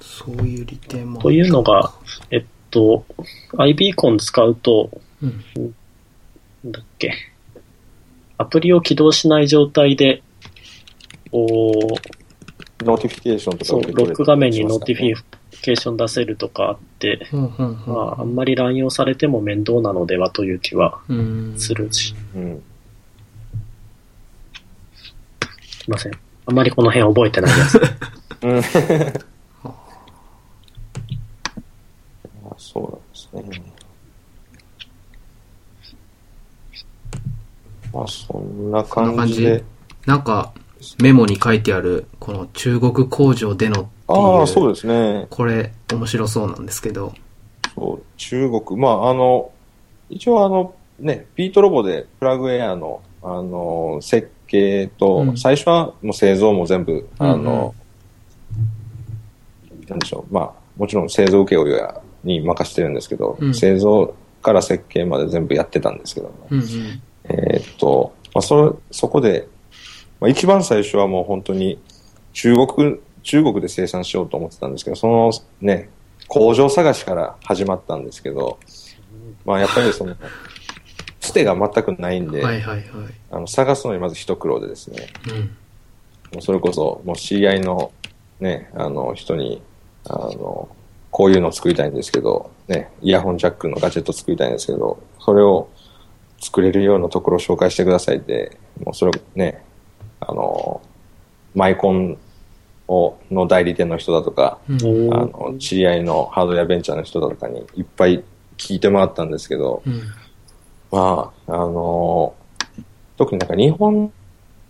S1: そういう利点も
S4: というのが、えっと、iBeacon 使うと、
S1: うん。
S4: なんだっけ、アプリを起動しない状態で、こう、
S3: notification とか
S4: そう、ロック画面に notifi cation 出せるとかあって、まあ、あんまり乱用されても面倒なのではという気はするし、
S3: うん。
S4: すいません。あんまりこの辺覚えてないです。
S3: うん。あそうなんですね。まあ、そんな感じで。
S1: なんか、メモに書いてある、この中国工場でのって
S3: ああ、そうですね。
S1: これ面白そうなんですけど、
S3: そう、中国。まあ、あの、一応あの、ね、ビートロボでプラグエアの、あの、設計と、
S1: うん
S3: 最初はもう製造も全部、あ
S1: うん
S3: の、なんでしょう、まあ、もちろん製造請負やに任せてるんですけど、
S1: うん
S3: 製造から設計まで全部やってたんですけども、
S1: うんうん。
S3: えーっと、まあ、そ、そこで、まあ、一番最初はもう本当に中国、中国で生産しようと思ってたんですけど、そのね、工場探しから始まったんですけど、まあやっぱりその、スてが全くないんで、
S1: はいはいはい。
S3: あの探すのにまず一苦労でですね、
S1: うん。
S3: もうそれこそ、もう知り合いのね、あの人に、あの、こういうのを作りたいんですけど、ね、イヤホンジャックのガジェット作りたいんですけど、それを作れるようなところを紹介してくださいって、もうそれをね、あの、マイコンをの代理店の人だとか、
S1: うん。
S3: あの、知り合いのハードウェアベンチャーの人だとかにいっぱい聞いてもらったんですけど、
S1: うん。
S3: まあ、あの特になんか日本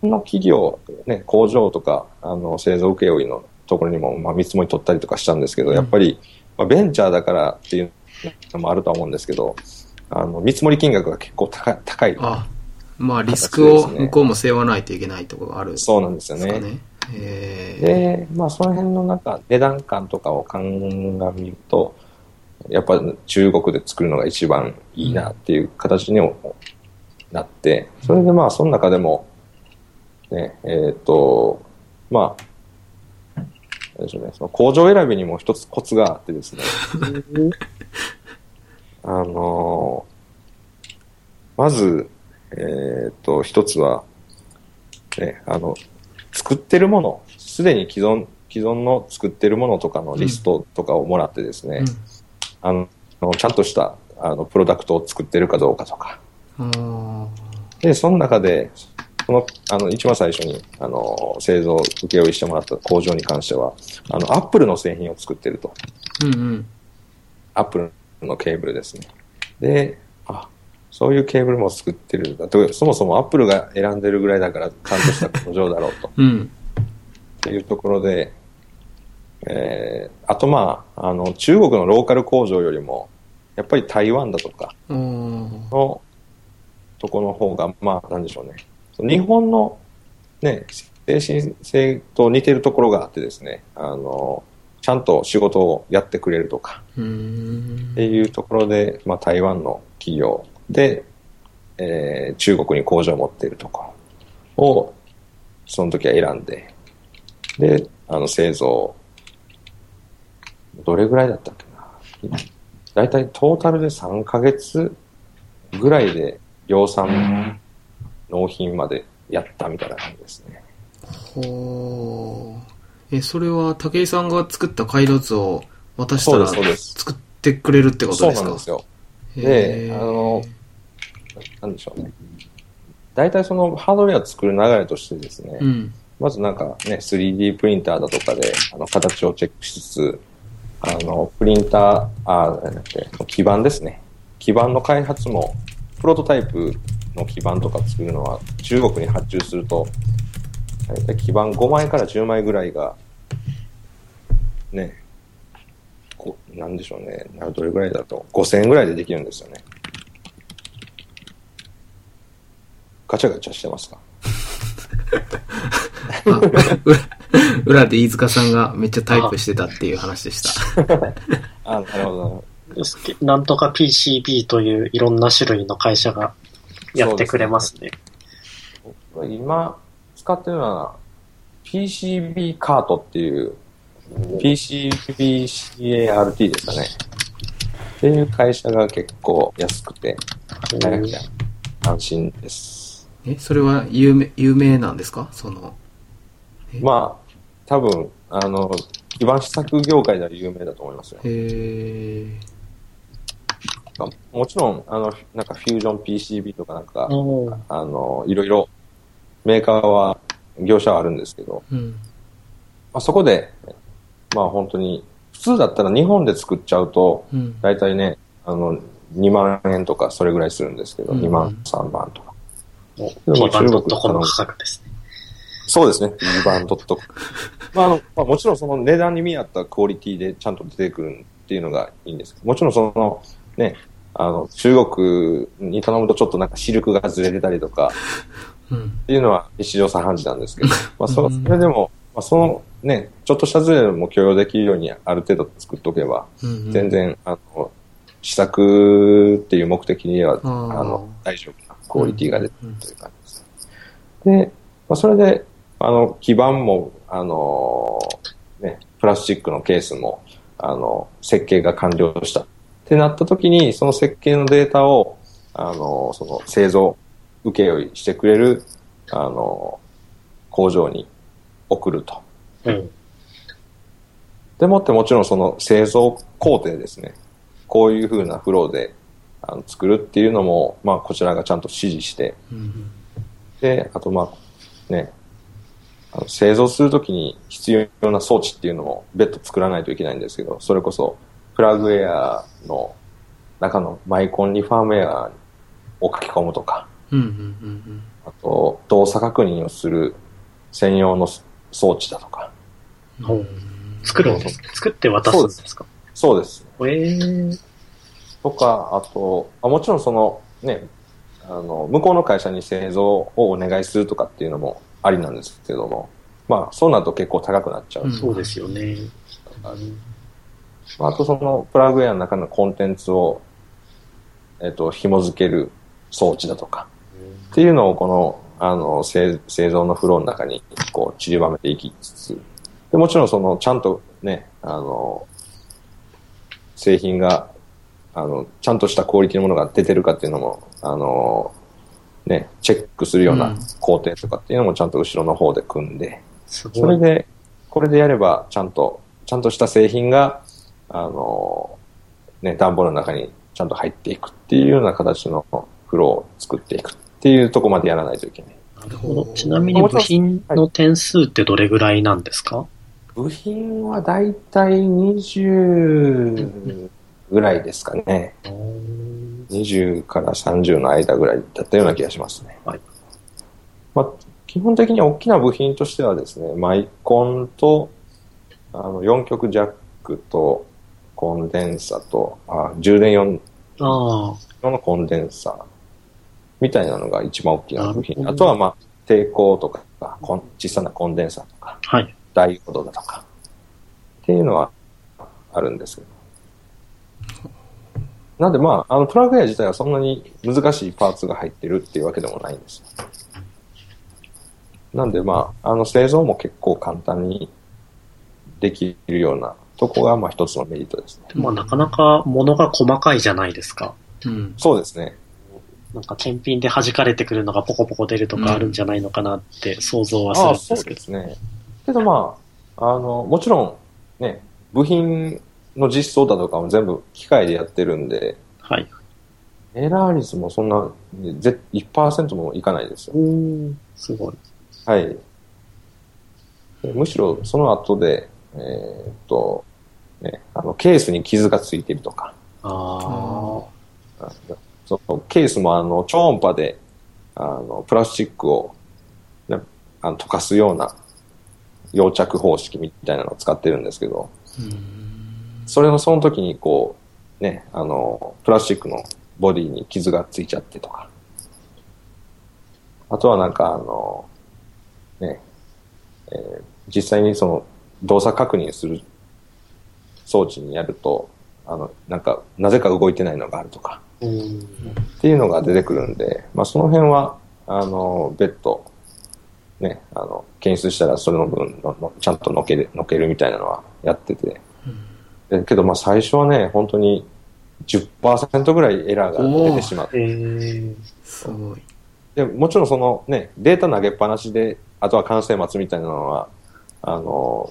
S3: の企業、ね、工場とか、あの、製造請負のところにも、まあ、見積もり取ったりとかしたんですけど、
S1: うん
S3: やっぱり、まあ、ベンチャーだからっていうのもあるとは思うんですけど、あの、見積もり金額が結構高い、高い。
S1: あ、まあリスクを向こうも背負わないといけないところがあるんです
S3: そうなんですよね。で、まあ、その辺のなんか、値段感とかを鑑みると、やっぱ中国で作るのが一番いいなっていう形にもなって、それでまあ、その中でも、ね、えっ、と、まあ、なんでしょうね、その工場選びにも一つコツがあってですね、あのまず、えっ、と、一つは、ね、あの、作ってるもの、すでに既存、既存の作ってるものとかのリストとかをもらってですね、あの、ちゃんとした、あの、プロダクトを作ってるかどうかとか。で、その中で、その、あの、一番最初に、あの、製造、請負してもらった工場に関しては、あの、アップルの製品を作ってると。
S1: ーうんうん。
S3: アップルのケーブルですね。で、あ、そういうケーブルも作ってるんだと。そもそもアップルが選んでるぐらいだから、ちゃんとした工場だろうと。
S1: うん。
S3: っていうところで、えー、あとまあ、あの、中国のローカル工場よりも、やっぱり台湾だとかのとこの方が、まあ、なんでしょうね。日本のね、精神性と似てるところがあってですね、あの、ちゃんと仕事をやってくれるとか、っていうところで、まあ、台湾の企業で、えー中国に工場を持っているところを、その時は選んで、で、あの、製造、どれぐらいだったっけな。だいたいトータルで3ヶ月ぐらいで量産納品までやったみたいな感じですね。
S1: ほーえ、それは武井さんが作った回路図を渡したら作ってくれるってこと
S3: そう
S1: ですか？
S3: なんですよ。
S1: へ
S3: で、
S1: ー
S3: あの、なんでしょうね。大体そのハードウェア作る流れとしてですね、
S1: うん。
S3: まずなんかね、3D プリンターだとかで、あの、形をチェックしつつ、あの、プリンター、あ、なんだっけ、基板ですね。基板の開発も、プロトタイプの基板とか作るのは、中国に発注すると、大体基板5枚から10枚ぐらいが、ね、こなんでしょうね、などれぐらいだと、5000円ぐらいでできるんですよね。ガチャガチャしてますか？
S1: あ裏裏で飯塚さんがめっちゃタイプしてたっていう話でした。
S3: あ、なるほど。
S4: なんとか PCB といういろんな種類の会社がやってくれますね。
S3: 今使ってるのは PCB カートっていう PCBCART ですかね。っていう会社が結構安くて、早くて安心です。
S1: え、それは有名、有名なんですか？その、
S3: まあ、多分、あの、基盤試作業界では有名だと思いますよ。
S1: へー
S3: もちろん、あの、なんかフュージョン PCB とかなんか、あの、いろいろメーカーは、業者はあるんですけど、
S1: うん。
S3: まあ、そこで、まあ本当に、普通だったら日本で作っちゃうと、
S1: うん。
S3: 大体ね、あの、2万円とかそれぐらいするんですけど、
S1: うん
S3: 2万、3万とか。
S4: もう
S3: でも
S4: T バンドット
S3: 中国
S4: コム価格ですね。
S3: そうですね、2番ドット。まああの、まあもちろんその値段に見合ったクオリティでちゃんと出てくるっていうのがいいんですけど、もちろんその、ね、あの、中国に頼むとちょっとなんかシルクがずれてたりとか、
S1: うん。
S3: っていうのは一常茶飯事なんですけど、まあそ
S1: うん
S3: それでも、まあ、そのね、ちょっとしたズレも許容できるようにある程度作っておけば、
S1: うん。
S3: 全然、あの、試作っていう目的には、
S1: あ
S3: の、大丈夫なクオリティが出てるという感じです。で、まあ、それで、あの、基板も、あの、ね、プラスチックのケースも、あの、設計が完了した。ってなった時に、その設計のデータを、あの、その製造、請負いしてくれる、あの、工場に送ると。
S4: うん。
S3: でもってもちろんその製造工程ですね。こういう風なフローであの作るっていうのも、まあこちらがちゃんと指示して、
S1: うん
S3: で、あとまあ、ね、あの製造するときに必要な装置っていうのも別途作らないといけないんですけど、それこそプラグウェアの中のマイコンにファームウェアを書き込むとか、
S1: うんうんうん
S3: あと動作確認をする専用の装置だとか。
S4: 作るんです作って渡すんですか？
S3: そうです。
S4: え。ー、
S3: とか、あと、あもちろんそのね、あの、向こうの会社に製造をお願いするとかっていうのもありなんですけども、まあ、そうなると結構高くなっちゃう。
S1: うん。
S4: そうですよね。
S3: まあ、あとそのプラグウェアの中のコンテンツを、えっと、紐付ける装置だとか、っていうのをこの、あの、製製造のフローの中に、こう、散りばめていきつつ、で、もちろんその、ちゃんとね、あの、製品が、あの、ちゃんとしたクオリティのものが出てるかっていうのも、あの、ね、チェックするよう
S1: う
S3: なん工程とかっていうのもちゃんと後ろの方で組んで、
S4: すごい。
S3: それで、これでやれば、ちゃんと、ちゃんとした製品が、あの、ね、段ボールの中にちゃんと入っていくっていうような形のフローを作っていくっていうところまでやらないといけない。
S4: なるほど。ちなみに部品の点数ってどれぐらいなんですか？
S3: 部品はだいたい20ぐらいですかね。20から30の間ぐらいだったような気がしますね。
S4: はい
S3: まあ、基本的に大きな部品としてはですね、マイコンと、あの、4極ジャックと、コンデンサと、あ充電用のコンデンサみたいなのが一番大きな部品。あとは、まあ、抵抗とか、小さなコンデンサとか、
S4: はい。
S3: ダイオードだとか、っていうのはあるんですけど。なんでまあ、あの、プラグウェア自体はそんなに難しいパーツが入ってるっていうわけでもないんですよ。なんでまあ、あの、製造も結構簡単にできるようなとこが、まあ一つのメリットですね。
S4: まあなかなか物が細かいじゃないですか。
S1: うん。
S3: そうですね。
S4: なんか検品で弾かれてくるのがポコポコ出るとかあるんじゃないのかなって想像はするんですけど。
S3: そうですね。けどまあ、あの、もちろん、ね、部品の実装だとかも全部機械でやってるんで、
S4: はい。
S3: エラー率もそんな、ぜ1%もいかないですよ。
S4: おーすごい。
S3: はい。でむしろその後で、えーっと、ね、あの、ケースに傷がついてるとか、
S4: ああ。
S3: あそのケースもあの、超音波で、あの、プラスチックを、ね、あの溶かすような溶着方式みたいなのを使ってるんですけど、それのその時にこう、ね、あの、プラスチックのボディに傷がついちゃってとか、あとはなんかあの、ね、えー実際にその動作確認する装置にやると、あの、なんか、なぜか動いてないのがあるとか、
S4: うん。
S3: っていうのが出てくるんで、まあその辺は、あの、別途、ね、あの、検出したらそれの分ののちゃんとのける、のけるみたいなのはやってて、でけどまあ最初はね、本当に10%ぐらいエラーが出てしまって、
S4: えー、
S1: すごい。
S3: でもちろんそのね、データ投げっぱなしで、あとは完成待つみたいなのは、あの、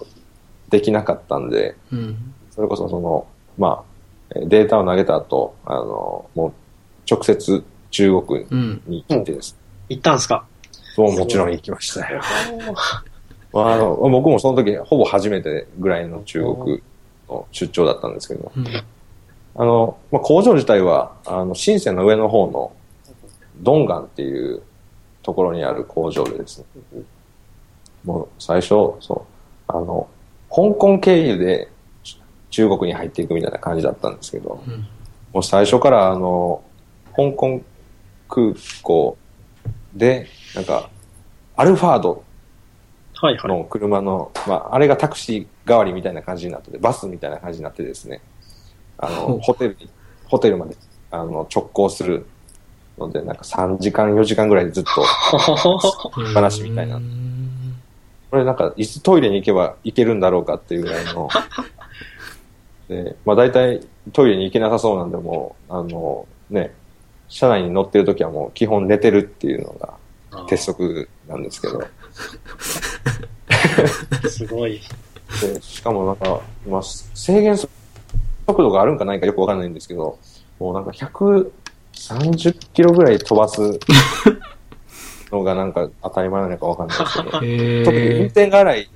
S3: できなかったんで、
S1: うん。
S3: それこそその、まあ、えデータを投げた後、あの、もう直接中国
S1: うん。
S3: に行ってです、
S4: 行ったんすか？
S3: もうもちろん行きましたよ。まあ、あの僕もその時ほぼ初めてぐらいの中国の出張だったんですけど、
S1: うん。
S3: あの、まあ、工場自体は、あの、深センの上の方のドンガンっていうところにある工場でですね、もう最初、そう、あの、香港経由で中国に入っていくみたいな感じだったんですけど、
S1: うん。
S3: もう最初からあの、香港空港で、なんか、アルファード
S4: はいはい。
S3: の車の、まあ、あれがタクシー代わりみたいな感じになってて、バスみたいな感じになってですね、あの、ホテルに、ホテルまで、あの、直行するので、なんか3時間、4時間ぐらいずっと、話みたいな。
S1: うん
S3: これなんか、いつトイレに行けば行けるんだろうかっていうぐらいの、で、まあ大体トイレに行けなさそうなんで、もう、あの、ね、車内に乗ってる時はもう基本寝てるっていうのが鉄則なんですけど。
S4: すごい。
S3: でしかもなんか、今、制限速度があるんかないかよくわかんないんですけど、もうなんか130キロぐらい飛ばすのがなんか当たり前なのかわかんないですけど、特に運
S1: へ
S3: 転が荒い、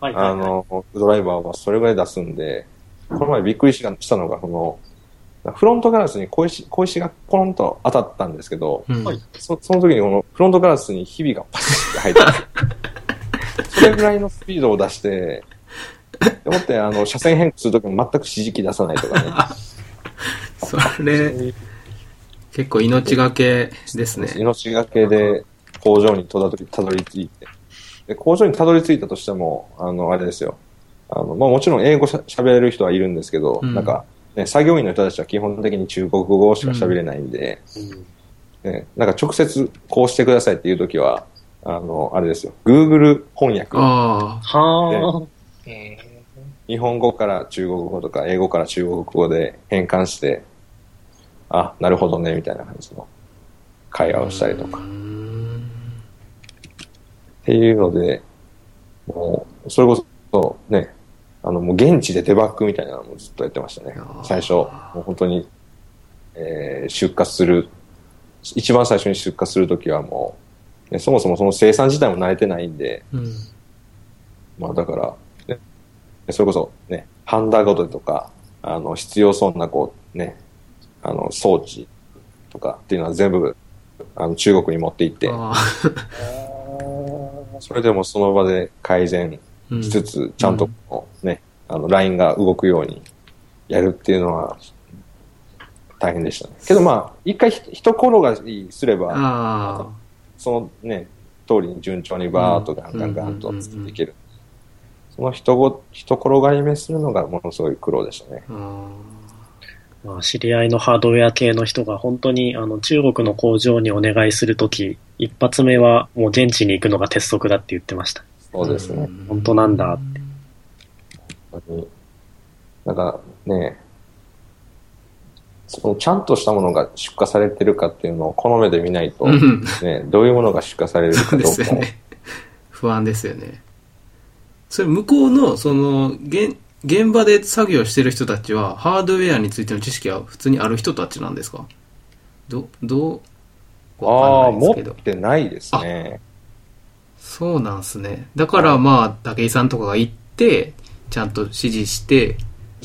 S4: はいはい、はい。
S3: あの、ドライバーはそれぐらい出すんで、この前びっくりしたのが、この、フロントガラスに小石小石がポロンと当たったんですけど、
S1: ーうん
S4: はい
S3: そその時にこのフロントガラスにひびがパシッて入って それぐらいのスピードを出して、でもってあの車線変更するときも全く指示器出さないとかね。
S1: それ、結構命がけですね。
S3: 命がけで工場にたどりたどり着いて。で工場にたどり着いたとしても、あの、あれですよ。あの、まあもちろん英語しゃ喋れる人はいるんですけど、
S1: うん
S3: なんか、ね、作業員の人たちは基本的に中国語しか喋れないんで、
S4: うん
S3: ね、なんか直接こうしてくださいっていうときは、あの、あれですよ。Google 翻訳。
S1: あ
S4: はあ。
S2: え
S3: 日本語から中国語とか英語から中国語で変換して、あ、なるほどね、みたいな感じの会話をしたりと
S1: あ。
S3: か。
S1: ん
S3: ていうので、もう、それこそね、あの、もう現地でデバッグみたいなのもずっとやってましたね。最初、もう本当に、えー出荷する、一番最初に出荷するときはもう、ね、そもそもその生産自体も慣れてないんで、
S1: うん。
S3: まあだから、ね、それこそね、ハンダごととか、あの、必要そうなこう、ね、あの、装置とかっていうのは全部、あの、中国に持って行って、
S1: あ
S3: それでもその場で改善しつつ、ちゃんとこうね、あの、ラインが動くようにやるっていうのは、大変でしたね。けどまあ、一回ひ一転がりすれば、
S1: あ
S3: そのね、通りに順調にバーっとガンガンガンと作っていける。その人ご、人転がり目するのがものすごい苦労でしたね。
S4: まあ、知り合いのハードウェア系の人が本当にあの中国の工場にお願いするとき、一発目はもう現地に行くのが鉄則だって言ってました。
S3: そうですね。
S1: ん
S4: 本当なんだって
S3: 本当になんかね、そのちゃんとしたものが出荷されてるかっていうのをこの目で見ないと、
S1: うん
S3: ね、どういうものが出荷される
S1: そうで
S3: かどうか を
S1: すよね。不安ですよね。それ向こうの、その、現、現場で作業してる人たちは、ハードウェアについての知識は普通にある人たちなんですか？ど、どう
S3: ああ、持。ってないですね。
S1: そうなんすね。だからまあ、武井さんとかが行って、ちゃんと指示して、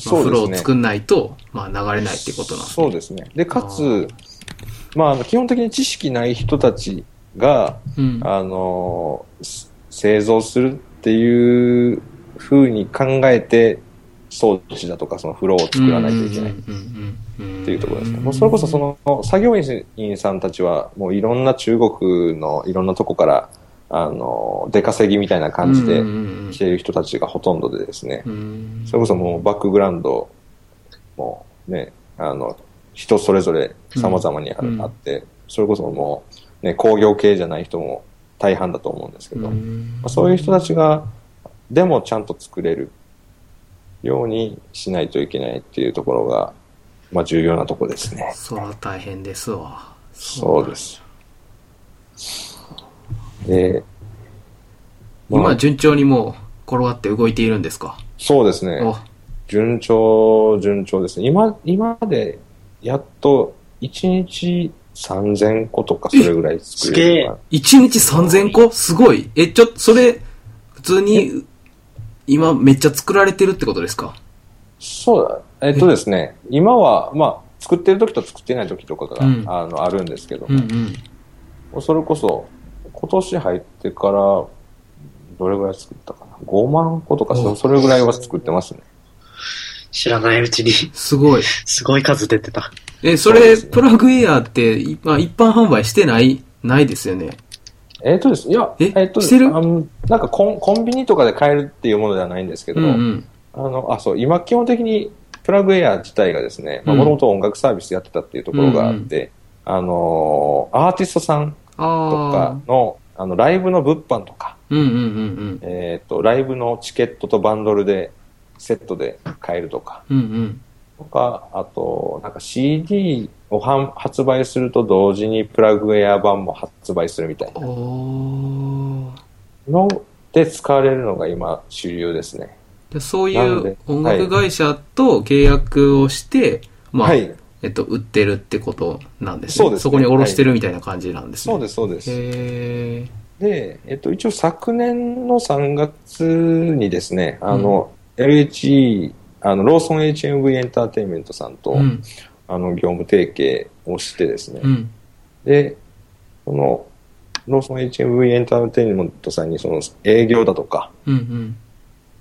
S1: まあ、フローを作んないと、まあ流れないってことなんです
S3: そうですね。で、かつ、まああの、基本的に知識ない人たちが、
S1: うん。
S3: あの、す製造するっていう風に考えて、装置だとかそのフローを作らないといけない。っていうところですね。もうそれこそその作業員さんたちはもういろんな中国のいろんなとこからあの出稼ぎみたいな感じで来ている人たちがほとんどでですね、
S1: うん。
S3: それこそもうバックグラウンドもね、あの人それぞれ様々にある、
S1: うん
S3: あって、それこそもうね、工業系じゃない人も大半だと思うんですけど、ま
S1: うん。
S3: あ、そういう人たちがでもちゃんと作れるようにしないといけないっていうところが、まあ重要なところですね。
S1: そら大変ですわ。
S3: そうです。で、ま
S1: 今、
S3: あ、
S1: 順調にもう転がって動いているんですか？
S3: そうですね。
S1: お
S3: 順調、順調ですね。今、今まで、やっと、1日3000個とかそれぐらい作れるような
S1: 1日3000個？すごい。え、ちょっと、それ、普通に、今めっちゃ作られてるってことですか？
S3: そうだ。えっとですね、今は、まあ、作ってる時と作ってない時とかが、
S1: うん
S3: あの、あるんですけど、
S1: うんうん。
S3: それこそ、今年入ってから、どれぐらい作ったかな ?5 万個とかそ、れぐらいは作ってますね。
S4: 知らないうちに、
S1: すごい。
S4: すごい数出てた。
S1: え、それ、
S3: そうですね
S1: プラグエアって、いまあ、一般販売してない、ないですよね。
S3: えっとです、いや、
S1: え
S3: っと
S1: してる？
S3: あのなんかコンコンビニとかで買えるっていうものではないんですけど、
S1: うんうん。
S3: あの、あ、そう、今基本的にプラグエア自体がですね、もともと音楽サービスやってたっていうところがあって、あのーアーティストさんと
S1: あ
S3: かの、あの、ライブの物販とか、えっ、と、ライブのチケットとバンドルで、セットで買えるとか、
S1: うん。うん
S3: とか、あと、なんか CD を販発売すると同時にプラグウェア版も発売するみたいなので使われるのが今主流ですね。
S1: でそういう音楽会社と契約をして、まあ、
S3: はい。
S1: えっと、売ってるってことなんですね。
S3: そうですね
S1: こに下ろしてるみたいな感じなんですね。
S3: そうです、そうです。で、えっと、一応昨年の3月にですね、あの、LHE、あの、ローソン HMV エンターテインメントさんと、
S1: うん。
S3: あの、業務提携をしてですね、
S1: うん。
S3: で、その、ローソン HMV エンターテインメントさんにその営業だとか、
S1: うん。うん。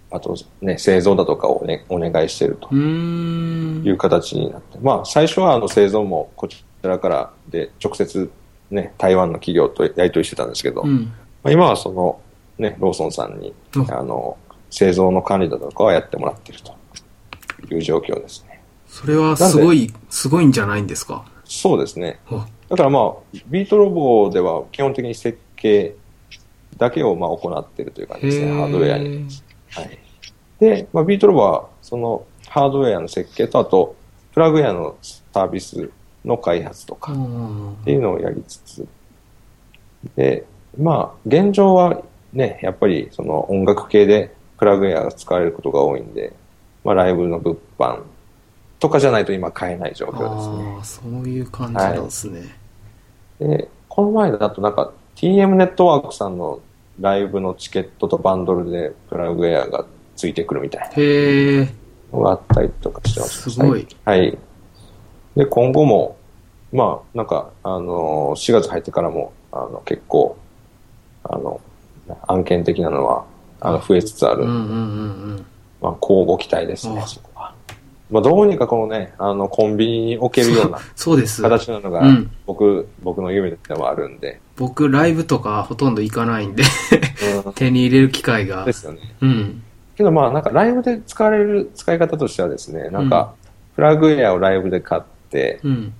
S3: あとね、製造だとかをね、お願いしてると。いう形になって、まあ、最初はあの製造もこちらからで直接ね、台湾の企業とやり取りしてたんですけど、
S1: うん。
S3: まあ、今はその、ね、ローソンさんに、
S1: うん
S3: あの、製造の管理だとかはやってもらってるという状況ですね。
S1: それはすごい、すごいんじゃないんですか？
S3: そうですね。
S1: あ
S3: だからまあ、ビートロボでは基本的に設計だけをまあ行っているという感じですね、ハードウェアに。はい。で、まあ、ビートロボはそのハードウェアの設計と、あと、プラグウェアのサービスの開発とか
S1: うん
S3: っていうのをやりつつ、で、まあ、現状はね、やっぱりその音楽系でプラグウェアが使われることが多いんで、まあ、ライブの物販とかじゃないと今買えない状況ですね。
S1: ああ、そういう感じなんですね。
S3: で、この前だとなんか TM ネットワークさんのライブのチケットとバンドルでプラグウェアがついてくるみたい
S1: へえ。
S3: なのがあったりとかしてます。
S1: すごい。
S3: はい。で、今後も、まあ、なんか、あの、4月入ってからも、あの、結構、あの、案件的なのは、あの、増えつつある。
S1: うんうんうんうん。
S3: まあ、交互期待ですね
S1: あ、
S3: そこは。まあ、どうにかこのね、あの、コンビニに置けるような
S1: そうです。
S3: 形なのが
S1: うん、
S3: 僕、僕の夢ではあるんで。
S1: 僕、ライブとかほとんど行かないんで、
S3: うん
S1: 手に入れる機会が
S3: で。すよね。
S1: うん。
S3: けどまあなんかライブで使われる使い方としてはですね、なんかプラグウェアをライブで買って、
S1: うん。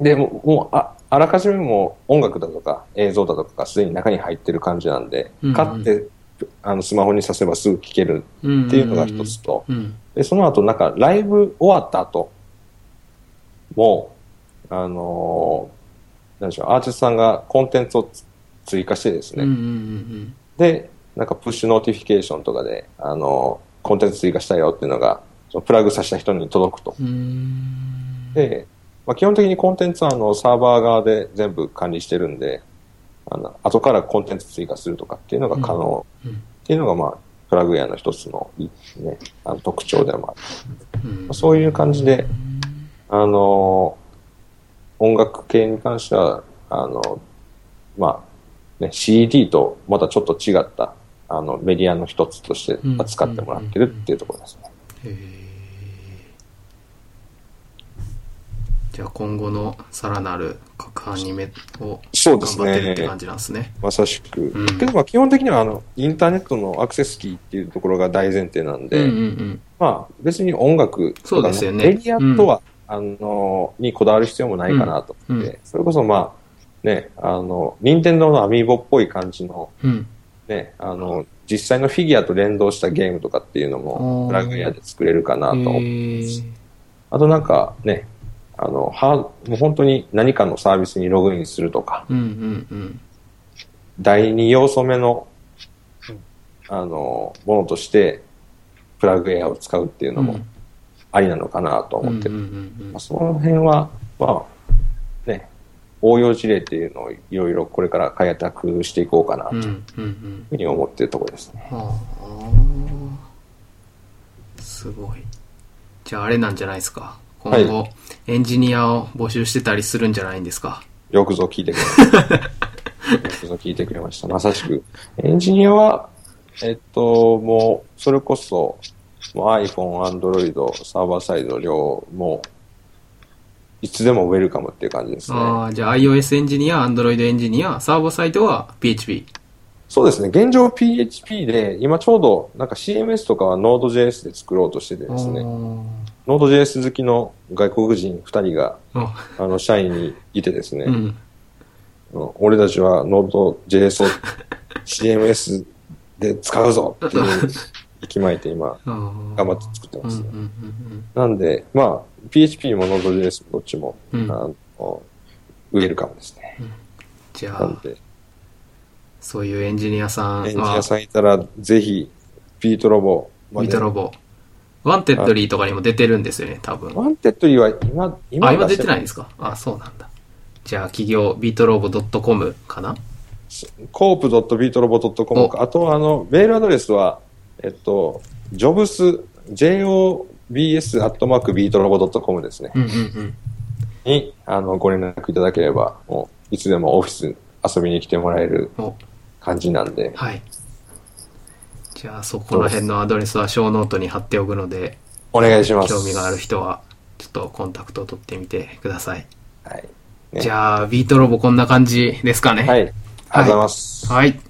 S3: で、もうもうああらかじめもう音楽だとか映像だとかがすでに中に入ってる感じなんで、買ってあのスマホにさせばすぐ聴ける
S1: うん。
S3: っていうのが一つと、
S1: うん。
S3: で、その後なんかライブ終わった後も、あのーなんでしょう、アーティストさんがコンテンツをつ追加してですね、で、なんか push notification とかで、あの、コンテンツ追加したよっていうのが、そのプラグ挿した人に届くと。で、まあ、基本的にコンテンツはあのサーバー側で全部管理してるんで、あの後からコンテンツ追加するとかっていうのが可能。
S1: うん。うん
S3: っていうのが、まあ、 PlugAir の一つの,、ね、あの特徴でもある。
S1: うん。
S3: そういう感じで、あの、音楽系に関しては、あの、まあ、ね、CD とまたちょっと違った、あの、メディアの一つとして扱ってもらってるっていうところですね。
S1: じゃあ今後のさらなる各アニメを
S3: そうです
S1: 頑張ってるって
S3: ね
S1: 感。じなんですね。
S3: まさしく。
S1: ん
S3: けど、まあ、基本的には、あの、インターネットのアクセスキーっていうところが大前提なんで、
S1: うんうんうん。
S3: まあ、別に音楽とか、
S1: そうですよね
S3: メディアとは、あの、にこだわる必要もないかなと思って、
S1: うん
S3: それこそまあ、ね、あの、任天堂のアミーボっぽい感じの、
S1: うん。
S3: ね、あの、実際のフィギュアと連動したゲームとかっていうのも、プラグウェアで作れるかなと
S1: へ
S3: 思って。
S1: ー
S3: あとなんかね、あの、は、もう本当に何かのサービスにログインするとか、
S1: うんうんうん。
S3: 第二要素目の、あの、ものとして、プラグウェアを使うっていうのもありなのかなと思って
S1: うんうんうんうん
S3: まあ、その辺は、まあ、ね、応用事例っていうのをいろいろこれから開拓していこうかなという
S1: うんうんうん
S3: ふうに思っているところですね。
S1: はあすごい。じゃああれなんじゃないですか。今後、
S3: は
S1: エンジニアを募集してたりするんじゃないんですか？
S3: よくぞ聞いてくれました。よくぞ聞いてくれました。まさしく。エンジニアは、えっと、もう、それこそ、もう iPhone、Android、サーバーサイド両、もう、いつでもウェルカムっていう感じですね。
S1: ああ、じゃあ iOS エンジニア、Android エンジニア、サーバーサイトは PHP。
S3: そうですね。現状 PHP で、今ちょうど、なんか CMS とかは Node.js で作ろうとしててですね。Node.js 好きの外国人2人が、
S1: あ
S3: あの、社員にいてですね。
S1: うん。
S3: うん俺たちは Node.js を CMS で使うぞっていう息巻いて今、
S1: 頑
S3: 頑張って作ってますね。
S1: うんうんうん
S3: なんで、まあ、PHP も Node.js もどっちも、
S1: うん
S3: あの、売れるかもですね。
S1: じゃあ、そういうエンジニアさん
S3: エンジニ
S1: は
S3: ア、さんいたら、ぜひ、 Beatroboまで。
S1: Beatrobo。 Wantedlyとかにも出てるんですよね、多分。
S3: Wantedlyは今、今
S1: あ、今出てないん
S3: い
S1: ですか？あ、そうなんだ。じゃあ、企業、 Beatrobo .com かな？
S3: corp .beatrobo.com か。あとは、あの、メールアドレスは、えっと、jobs、jobs.beatrobo.com ですね。
S1: うんうんうん。
S3: に、あの、ご連絡いただければ、もう、いつでもオフィス遊びに来てもらえる
S1: お、
S3: 感じなんで、
S1: はい。じゃあ、そこら辺のアドレスはショーノートに貼っておくので、
S3: お願いします。
S1: 興味がある人は、ちょっとコンタクトを取ってみてください。
S3: はい。ね
S1: じゃあ、ビートロボこんな感じですかね。
S3: はい。ありがとうございます。
S1: はい。